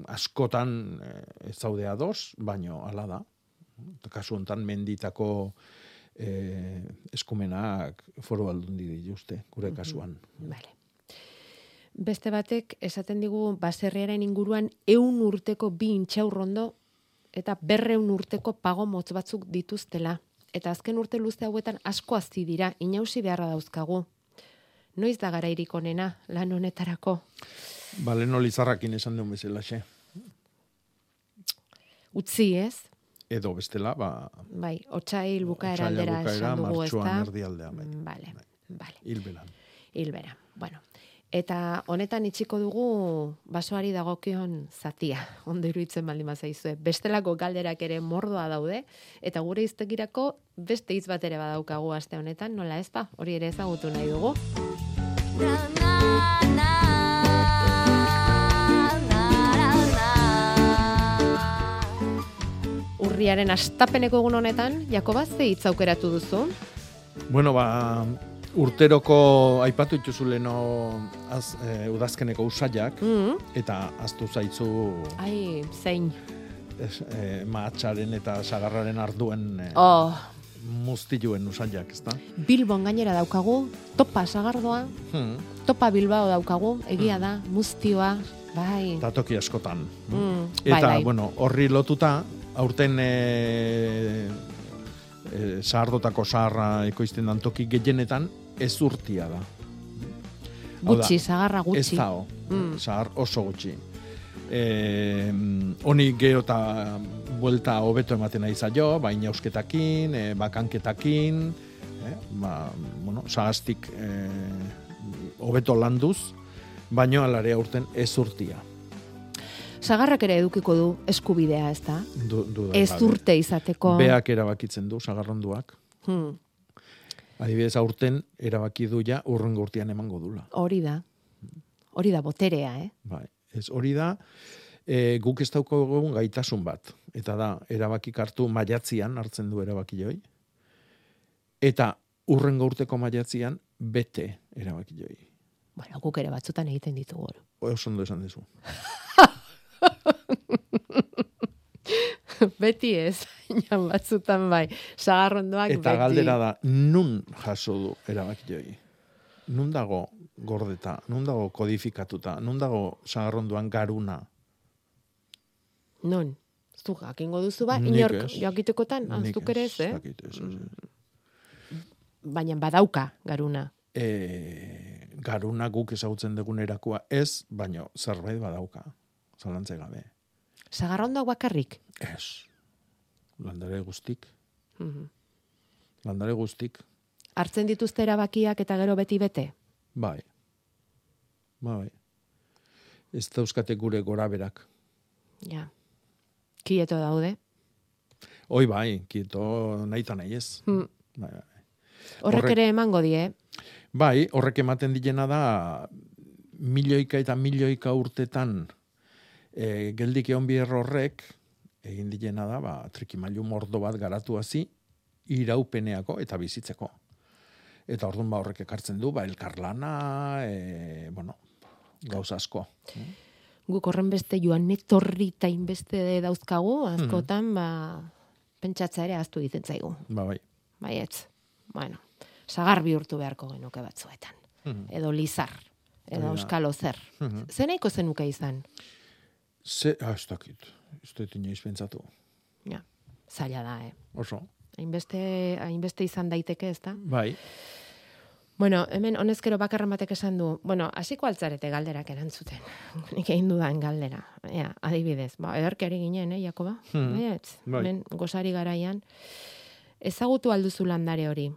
Askotan eh, ez zaude ados, baino hala da. Kasu hontan menditako eh, eskumenak foru aldundi dituzte, gure kasuan. Vale. Beste batek esaten digu baserriaren inguruan eun urteko bi intxaurrondo eta berreun urteko pago motz batzuk dituztela. Eta azken urte luze hauetan asko azti dira, inausi beharra dauzkagu. Noiz da garairik onena lan honetarako? Ba, leno lizarrakin esan duen bezala, xe. Utzi, ez? Edo bestela, ba, Bai, otsail bukaera aldera esan dugu, ez da? erdialdean, bai. Vale, vale. hilbelan. Hilbera. Bueno, Eta honetan itxiko dugu basoari dagokion zatia, ondo iruditzen baldin bazaizue. Bestelako galderak ere mordoa daude, eta gure iztegirako beste hitz bat ere badaukagu aste honetan, nola ez ba, hori ere ezagutu nahi dugu. Urriaren astapeneko egun honetan, Jakoba, ze hitz aukeratu duzu? Bueno, ba, urteroko aipatu dituzu leno az, e, udazkeneko usaiak, Mm. eta aztu zaitzu Ai, zein. es, e, mahatxaren eta sagarraren arduen e, Oh, muztiluen usaiak, ezta? Bilbon gainera daukagu, topa sagardoa, Hmm. topa Bilbao daukagu, egia da, muztioa, bai. Eta toki askotan. Mm, Eta, bai, bai. bueno, horri lotuta, aurten e, e, zahardotako zaharra ekoizten dan toki gehienetan ez urtia da. Gutxi, sagarra gutxi. Ez dao, Mm. zahar oso gutxi. E, honi gero eta buelta hobeto ematen nahi zaio, baina eusketakin, e, bakanketakin, e, ba, bueno, zahaztik e, hobeto landuz, baino alare aurten ez urtia. Sagarrak ere edukiko du eskubidea, ez da? Du, du Ez urte izateko. Beak erabakitzen du, sagarronduak. Hmm, Adibidez, aurten erabaki du ja urrengo urtean emango dula. hori da. Hori da boterea, eh? Bai, ez hori da, e, guk ez daukagu egun gaitasun bat. Eta da, erabaki hartu maiatzian hartzen du erabaki joi. Eta urrengo urteko maiatzian bete erabaki joi. Bueno, guk ere batzutan egiten ditugu. Oso ondo esan dezu. Beti ez, baina batzutan bai. Sagarrondoak Eta beti. galdera da, nun jaso du erabaki joi? Nun dago gordeta, nun dago kodifikatuta, nun dago sagarronduan garuna? Non? Zu jakingo duzu ba, Nik inork ez. jakitekotan, Nik aztuk ere ez, eh? ez, ez. Baina badauka garuna. e, garuna guk ezagutzen dugunerakoa ez, baino zerbait badauka. Zalantze gabe. Sagarrondoak bakarrik. Ez. Landare guztik. Mhm. Landare guztik. Hartzen dituzte erabakiak eta gero beti bete. Bai. Bai. Ez dauzkate gure gora berak. Ja. Kieto daude. Hoi bai, kieto nahi eta nahi ez. Hmm. Bai, bai. Horrek Horrek- ere emango die. Bai, horrek ematen dilena da milioika eta milioika urtetan e, geldik egon biher horrek egin dilena da, ba, trikimailu mordo bat garatu hasi iraupeneako eta bizitzeko. Eta orduan ba horrek ekartzen du, ba, elkarlana, e, bueno, gauza asko. Guk horren beste joan netorri eta inbeste dauzkagu, Hmm. askotan, ba, pentsatza ere aztu egiten zaigu. Ba, bai. Baietz. Bueno, sagar bihurtu beharko genuke batzuetan. Mhm. Edo lizar. Edo euskalo zer. Mhm. Zeneiko zenuke izan? Ze, ah, ez dakit, ez dut inoiz pentsatu. Ja, zaila da, eh? Oso, Hainbeste, hainbeste izan daiteke, ez da? bai. Bueno, hemen honezkero bakarren batek esan du, bueno, hasiko altzarete galderak erantzuten. Nik egin dudan galdera. Ea, adibidez, ba, ederkeri ginen, eh, Jakoba? Hmm. Baietz, Bai. hemen gozari garaian. Ezagutu alduzu landare hori.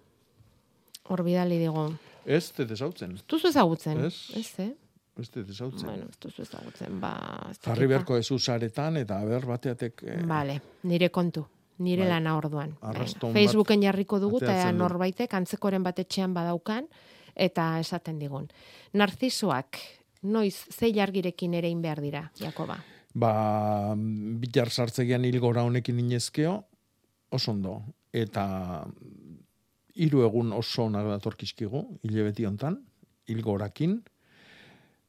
Hor bidali digo. Ez, te desautzen. Duzu ezagutzen? Ez. Ez, eh? Ez te desautzen. Bueno, ez duzu ezagutzen, ba... Jarri dakit, beharko ez usaretan, eta ber bateatek... ba. Eh, Vale, nire kontu. Nire Bai. lana orduan. Arraston Venga, Facebooken jarriko dugu, eta norbaitek antzekoren batetxean badaukan, eta esaten digun. Narzisoak, noiz, zei jargirekin ere behar dira, Jakoba? ba, bilar sartzegian hilgora honekin inezkeo, oso ondo. Eta hiru egun oso onak datorkizkigu, hilebeti hontan, hilgorakin,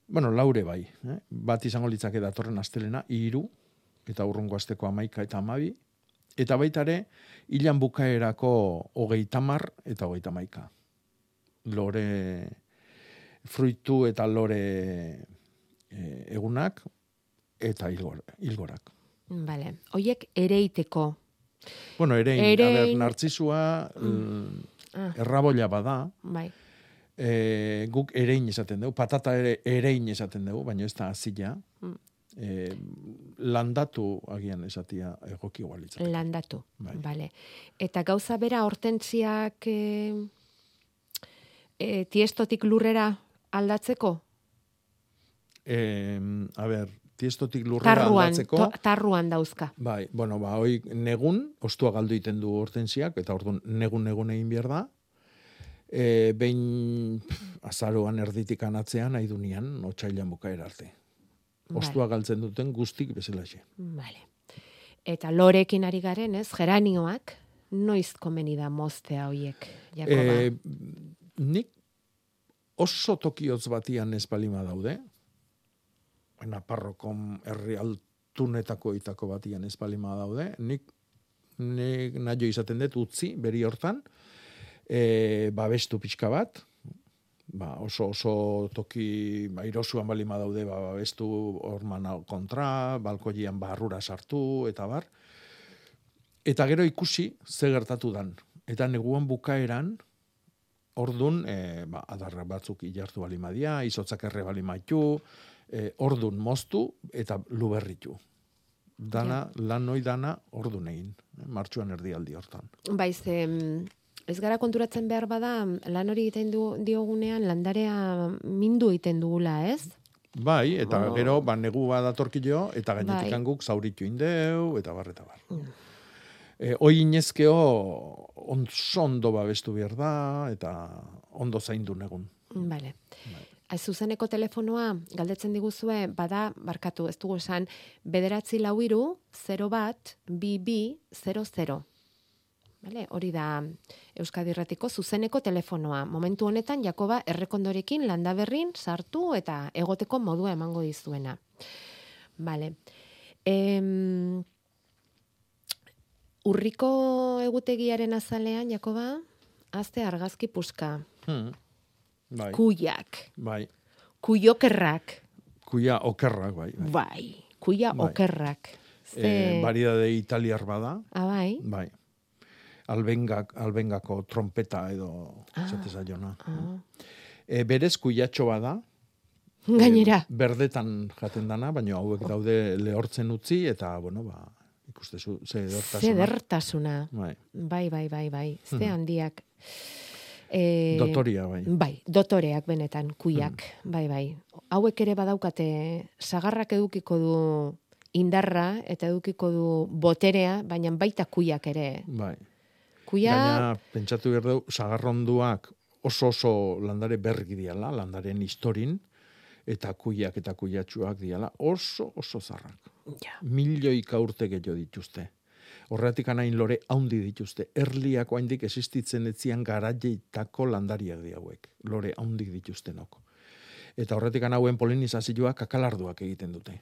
bueno, laure bai, eh? bat izango litzake datorren astelena, hiru eta urrungo asteko amaika eta amabi, eta baita ere, hilan bukaerako hogeita mar eta hogeita maika. Lore, fruitu eta lore e, egunak, eta hilgor, hilgorak. Vale. Oiek ereiteko. Bueno, erein, a ber, Erein- nartzisua, Mm. Ah. errabolla bada, Bai. E, guk erein esaten dugu, patata ere erein esaten dugu, baina ez da azila. Mm. E, landatu agian esatia egoki igualitza. Landatu. Bai. Vale. Eta gauza bera hortentziak e, e, tiestotik lurrera aldatzeko? Eh, a ber, tiestotik lurrera Tarruan, aldatzeko. to, tarruan dauzka. Bai, bueno, ba, hoi negun, ostua galdu iten du hortensiak, eta orduan negun negun egin behar da. E, behin azaroan erditik anatzean, nahi dunian, otxailan bukaera arte. Ostua galtzen duten guztik bezalaxe. Vale. Eta lorekin ari garen, ez? Geranioak, noiz komeni da moztea hoiek, Jakoba? E, nik oso tokiotz batian ez balima daude, Naparrokon herri altunetako itako batian ez balima daude, nik, nik nahi izaten dut utzi, beri hortan, e, babestu pixka bat, ba, oso oso toki ba, irosuan balima daude ba, babestu orman kontra, balkoian barrura sartu, eta bar. Eta gero ikusi ze gertatu dan. Eta neguan bukaeran, ordun e, ba, adarra batzuk ilartu balimadia, izotzak erre balimaitu, e, ordun moztu eta luberritu. Dana, lan noi dana ordun egin, eh, martxuan erdialdi hortan. Bai, ze, mm, ez gara konturatzen behar bada, lan hori egiten du, diogunean, landarea mindu egiten dugula, ez? Bai, eta Oh. gero, ba, negu badatorkio, eta gainetik Bai. guk zauritu indeu, eta bar, eta bar. E, oi inezkeo ondo babestu behar da, eta ondo zaindu negun. Vale. Az, zuzeneko telefonoa, galdetzen diguzue, bada, barkatu, ez dugu esan, bederatzi lau iru, 0 bat, bi bi, 00. Vale? Hori da Euskadi Irratiko zuzeneko telefonoa. Momentu honetan, Jakoba, errekondorekin landaberrin sartu eta egoteko modua emango dizuena. Vale. Em, urriko egutegiaren azalean, Jakoba, azte argazki puska. Hmm. Bai. Kuiak. Bai. Kuiokerrak. Kuia okerrak, bai. bai. Bai. Kuia Bai. okerrak. Ze... E, baridade italiar bada, Ah, bai. bai. Albengak, albengako trompeta edo Ah. zaiona. Ah. E, berez kuiatxo bada, Gainera. E, berdetan jaten dana, baina hauek daude lehortzen utzi, eta, bueno, ba, ikustezu, ze edertasuna. Ze edertasuna. Bai. Bai, bai, bai, bai. Ze Mhm. handiak. E, Dotoria, bai. Bai, dotoreak benetan, kuiak. Hmm. Bai, bai. Hauek ere badaukate, sagarrak edukiko du indarra eta edukiko du boterea, baina baita kuiak ere. Bai. Kuia, Gaina, pentsatu behar dugu, sagarronduak oso oso landare bergi diala, landaren historin, eta kuiak eta kuiatxuak diala oso oso zarrak. Ja. Milioika urte gehiago dituzte. Horretik anain lore haundi dituzte. Erliako haindik existitzen etzian garajeitako landariak di hauek. Lore haundik dituztenok. Eta horretik hauen polinizazioa kakalarduak egiten dute.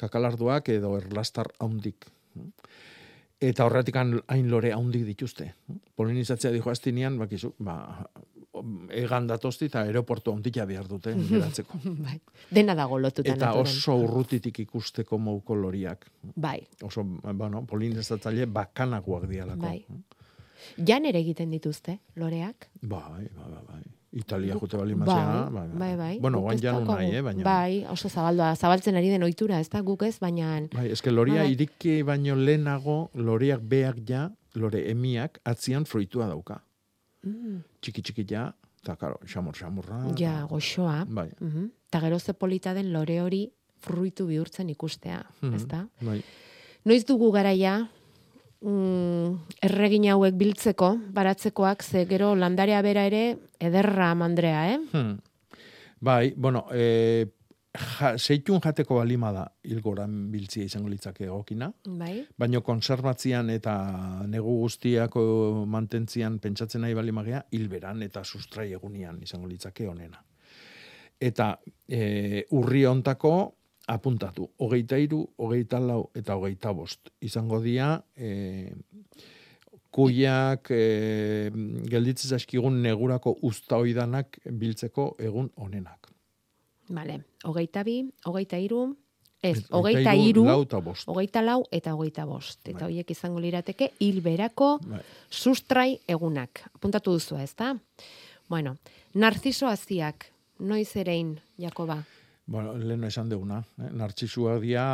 Kakalarduak edo erlastar haundik. Eta horretik hain lore haundik dituzte. Polinizatzea dijo aztinean, bakizu, ba, egan datozti eta aeroportu haundila behar dute geratzeko. bai. Dena dago lotuta Eta oso urrutitik ikusteko mouko loriak. Bai. Oso, bueno, polinizatzaile bakanagoak dialako. Bai. Jan ere egiten dituzte, loreak. Bai, bai, bai, bai. Italia jute bali Bai, mazera, bai, bai. Bueno, Guk guain ez janu nahi, eh, baina... Bai, oso zabaldoa, zabaltzen ari den ohitura, ez da guk ez, baina... Bai, eske loria Bai. iriki baino lehenago, loriak beak ja, lore emiak, atzian fruitua dauka. Mm, Txiki txiki ja, eta karo, xamur xamurra. ja, goxoa. Bai. Mhm. Ta gero ze polita den lore hori fruitu bihurtzen ikustea, Mhm, ez da? Bai. Noiz dugu garaia, mm, erregin hauek biltzeko, baratzekoak, ze gero landarea bera ere, ederra mandrea, eh? Hmm. Bai, bueno, e, ja, zeitun jateko balima da hilgoran biltzia izango litzake egokina. Bai. Baino konservatzian eta negu guztiako mantentzian pentsatzen nahi balimagea, hilberan eta sustrai egunian izango litzake onena. Eta e, urri ontako apuntatu, hogeita iru, hogeita lau eta hogeita bost. Izango dia, e, kuiak e, gelditzen zaizkigun negurako usta oidanak biltzeko egun onenak. Vale. Hogeita bi, hogeita iru, ez, hogeita iru, lau eta bost. hogeita lau eta hogeita bost. Eta horiek izango lirateke hilberako Bai. sustrai egunak. Apuntatu duzu, ez da? Bueno, narziso aziak, noiz erein, Jakoba? Bueno, lehen esan deguna, eh? nartxisuak dia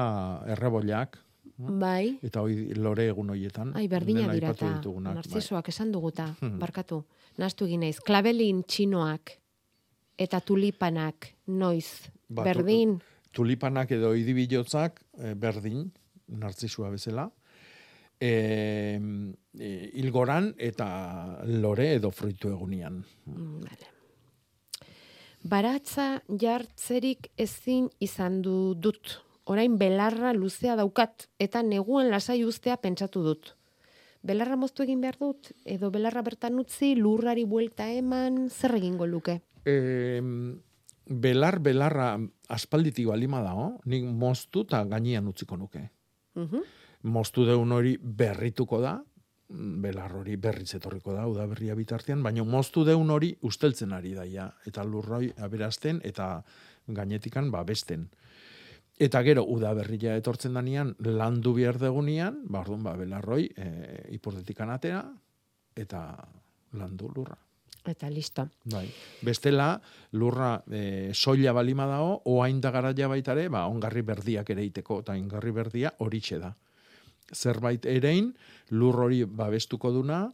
errebollak, Bai. eta hoi lore egun hoietan. Ai, berdina dira eta ditugunak, bai. narzisoak esan duguta, Hmm. barkatu. Nastu egin naiz, klabelin txinoak eta tulipanak noiz Ba, Berdin. tulipanak edo idibilotzak eh, berdin, nartzisua bezala. E, e, ilgoran eta lore edo fruitu egunian. Mm, Vale. Baratza jartzerik ezin izan du dut. Orain belarra luzea daukat eta neguen lasai ustea pentsatu dut. Belarra moztu egin behar dut edo belarra bertan utzi lurrari buelta eman zer egingo luke. E, belar, belarra aspalditik balima dago, nik moztu eta gainean utziko nuke. Mhm. moztu deun hori berrituko da, belar hori berriz etorriko da, uda berria bitartean, baina moztu deun hori usteltzen ari daia, eta lurroi aberazten, eta gainetikan babesten. Eta gero, uda berria etortzen danean, landu behar degunean, ba, orduan, ba, belarroi, e, ipordetikan atera, eta landu lurra. Eta listo. Bai. Bestela, lurra e, soila balima dago, oain da garaia baitare, ba, ongarri berdiak ere iteko, eta ongarri berdia horitxe da. Zerbait erein, lur hori babestuko duna,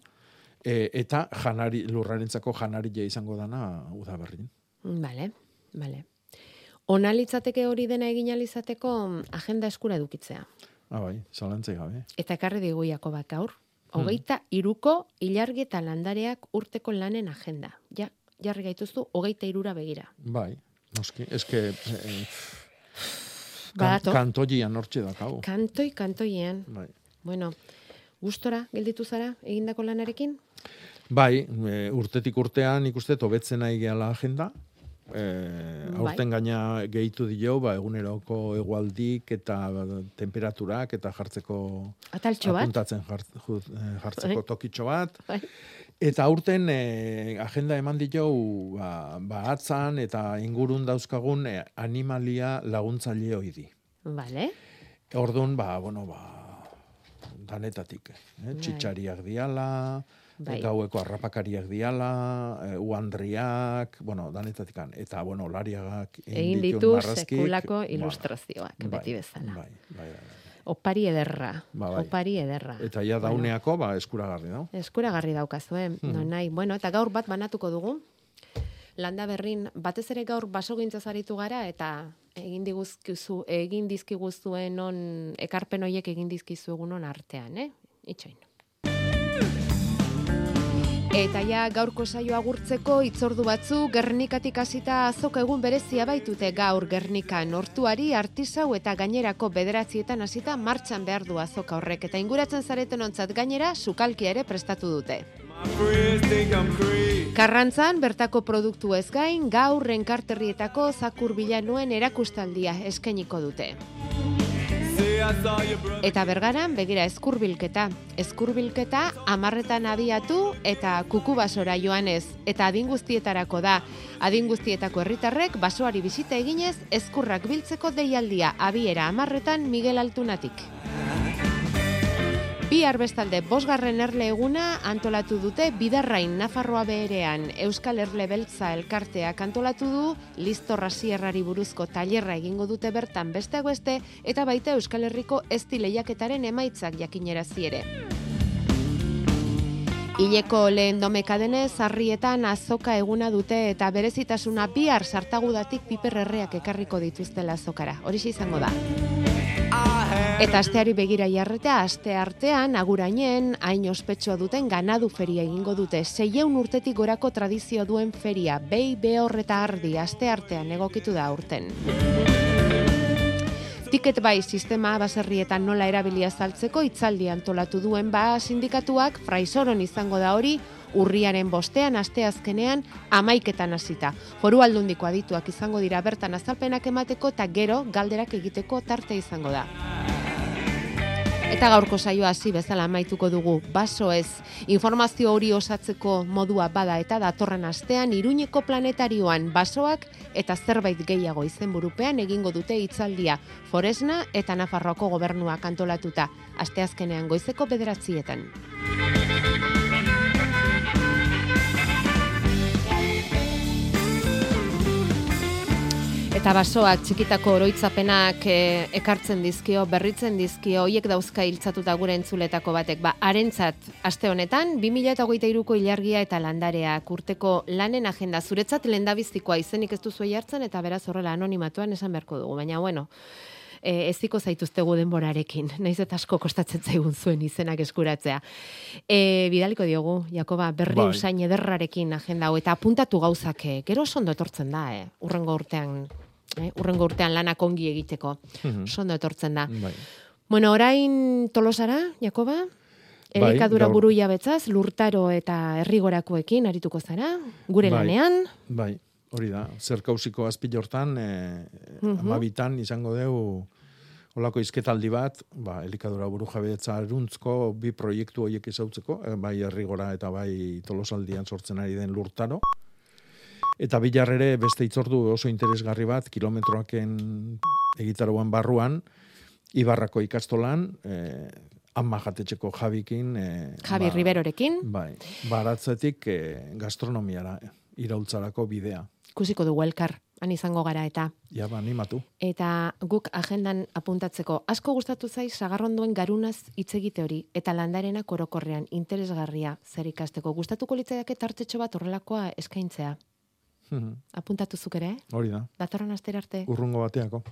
e, eta janari, lurrarentzako janaria izango dana udaberrin. Vale, vale. Ona litzateke hori dena egin alizateko agenda eskura edukitzea. Ah, bai, zalantzai gabe. Eta ekarri digu Jakobak gaur. Hmm. Hogeita iruko ilargi eta landareak urteko lanen agenda. Ja, jarri gaituzu, hogeita irura begira. Bai, noski, eske... E, Badator. kantoian hortxe dakau. Kantoi, kantoiean. Bai. Bueno, gustora gelditu zara egindako lanarekin? Bai, e, urtetik urtean ikuste hobetzen nahi gehala agenda. E, Bai. aurten gaina gehitu dio, ba, eguneroko egualdik eta temperaturak eta jartzeko Ataltxo bat? apuntatzen jart, eh, jartzeko Bai. tokitxo bat. Bai. Eta aurten e, agenda eman dio ba, ba atzan eta ingurun dauzkagun e, animalia laguntzaile hoidi. Vale. Orduan, ba, bueno, ba, danetatik. Eh? Bai. Txitxariak diala, Bai. gaueko harrapakariak diala, e, uandriak, bueno, danetatikan. Eta, bueno, lariagak Egin ditu marrazkik, sekulako ba, ilustrazioak, bai, beti bezala. Bai, bai, bai. Opari ederra. Ba, bai. Opari ederra. Eta ja dauneako, ba, eskuragarri da. Eskuragarri daukazue, Mhm. no nahi. Bueno, eta gaur bat banatuko dugu. Landa berrin, batez ere gaur basogintza zaritu gara, eta egin diguzkizu, egin dizkiguzuen on, ekarpen hoiek egin dizkizu egunon artean, eh? Itxoin. Eta ja gaurko saio agurtzeko itzordu batzu Gernikatik hasita azoka egun berezia baitute gaur Gernikan hortuari artisau eta gainerako bederatzietan hasita martxan behar du azoka horrek eta inguratzen zareten ontzat gainera sukalkia ere prestatu dute. Karrantzan bertako produktu ez gain gaur renkarterrietako zakur bilanuen erakustaldia eskainiko dute. Eta bergaran, begira eskurbilketa. Eskurbilketa amarretan abiatu eta kukubasora joanez. Eta adin guztietarako da. Adin guztietako herritarrek basoari bisita eginez eskurrak biltzeko deialdia abiera amarretan Miguel Altunatik. Bi arbestalde bosgarren erle eguna antolatu dute Bidarrain Nafarroa beherean Euskal Erle Beltza elkarteak antolatu du Listorra Sierrari buruzko tailerra egingo dute bertan besteak beste eta baita Euskal Herriko ezti lehiaketaren emaitzak jakinerazi ere. Ileko lehen domeka denez, harrietan azoka eguna dute eta berezitasuna bihar sartagudatik piperrerreak ekarriko dituztela azokara. Horixe izango da. Eta asteari begira jarretea, aste artean, agurainen, hain ospetsua duten ganadu feria egingo dute. Seieun urtetik gorako tradizio duen feria, behi behor eta ardi, aste artean egokitu da urten. Ticket bai sistema baserrietan nola erabilia saltzeko itzaldi antolatu duen ba sindikatuak fraisoron izango da hori urriaren bostean asteazkenean amaiketan hasita. Foru aldundiko adituak izango dira bertan azalpenak emateko eta gero galderak egiteko tarte izango da. Eta gaurko saioa hasi bezala amaituko dugu baso ez. Informazio hori osatzeko modua bada eta datorren astean Iruñeko planetarioan basoak eta zerbait gehiago izenburupean egingo dute hitzaldia Foresna eta Nafarroako gobernuak antolatuta asteazkenean goizeko bederatzietan. Eta basoak txikitako oroitzapenak e, ekartzen dizkio, berritzen dizkio, hoiek dauzka hiltzatuta gure entzuletako batek. Ba, arentzat, aste honetan, 2008ko ilargia eta landareak urteko lanen agenda. Zuretzat lendabizikoa izenik ez duzu jartzen eta beraz horrela anonimatuan esan beharko dugu. Baina, bueno, e, eziko zaituztegu denborarekin, naiz eta asko kostatzen zaigun zuen izenak eskuratzea. E, bidaliko diogu, Jakoba, berri Bai. usain ederrarekin agenda hau, eta apuntatu gauzak, gero sondo etortzen da, eh? urrengo urtean, eh? urrengo urtean lanak ongi egiteko, Mhm. sondo etortzen da. Bai. Bueno, orain tolosara, Jakoba? Bai, Elikadura gaur- buru jabetzaz, lurtaro eta herrigorakoekin arituko zara, gure Bai. lanean. Bai, hori da. Zer kausiko azpilortan, e, Mhm. amabitan izango deu olako izketaldi bat, ba, elikadura buru jabetza aruntzko bi proiektu horiek ezautzeko, eh, bai herrigora eta bai tolosaldian sortzen ari den lurtaro. Eta bilar ere beste itzordu oso interesgarri bat, kilometroaken egitaroan barruan, Ibarrako ikastolan, eh, ama jatetxeko jabikin, eh, Javi Riberorekin. Bai, baratzetik eh, gastronomiara iraultzarako bidea. Ikusiko dugu elkar, han izango gara eta. Ja, ba, animatu. Eta guk agendan apuntatzeko asko gustatu zaiz sagarronduen garunaz hitz egite hori eta landarena korokorrean interesgarria zer ikasteko gustatuko litzaidake tartetxo bat horrelakoa eskaintzea. Mhm. Apuntatu zuk ere, eh? Hori da. Datorren astera arte. Urrungo bateako.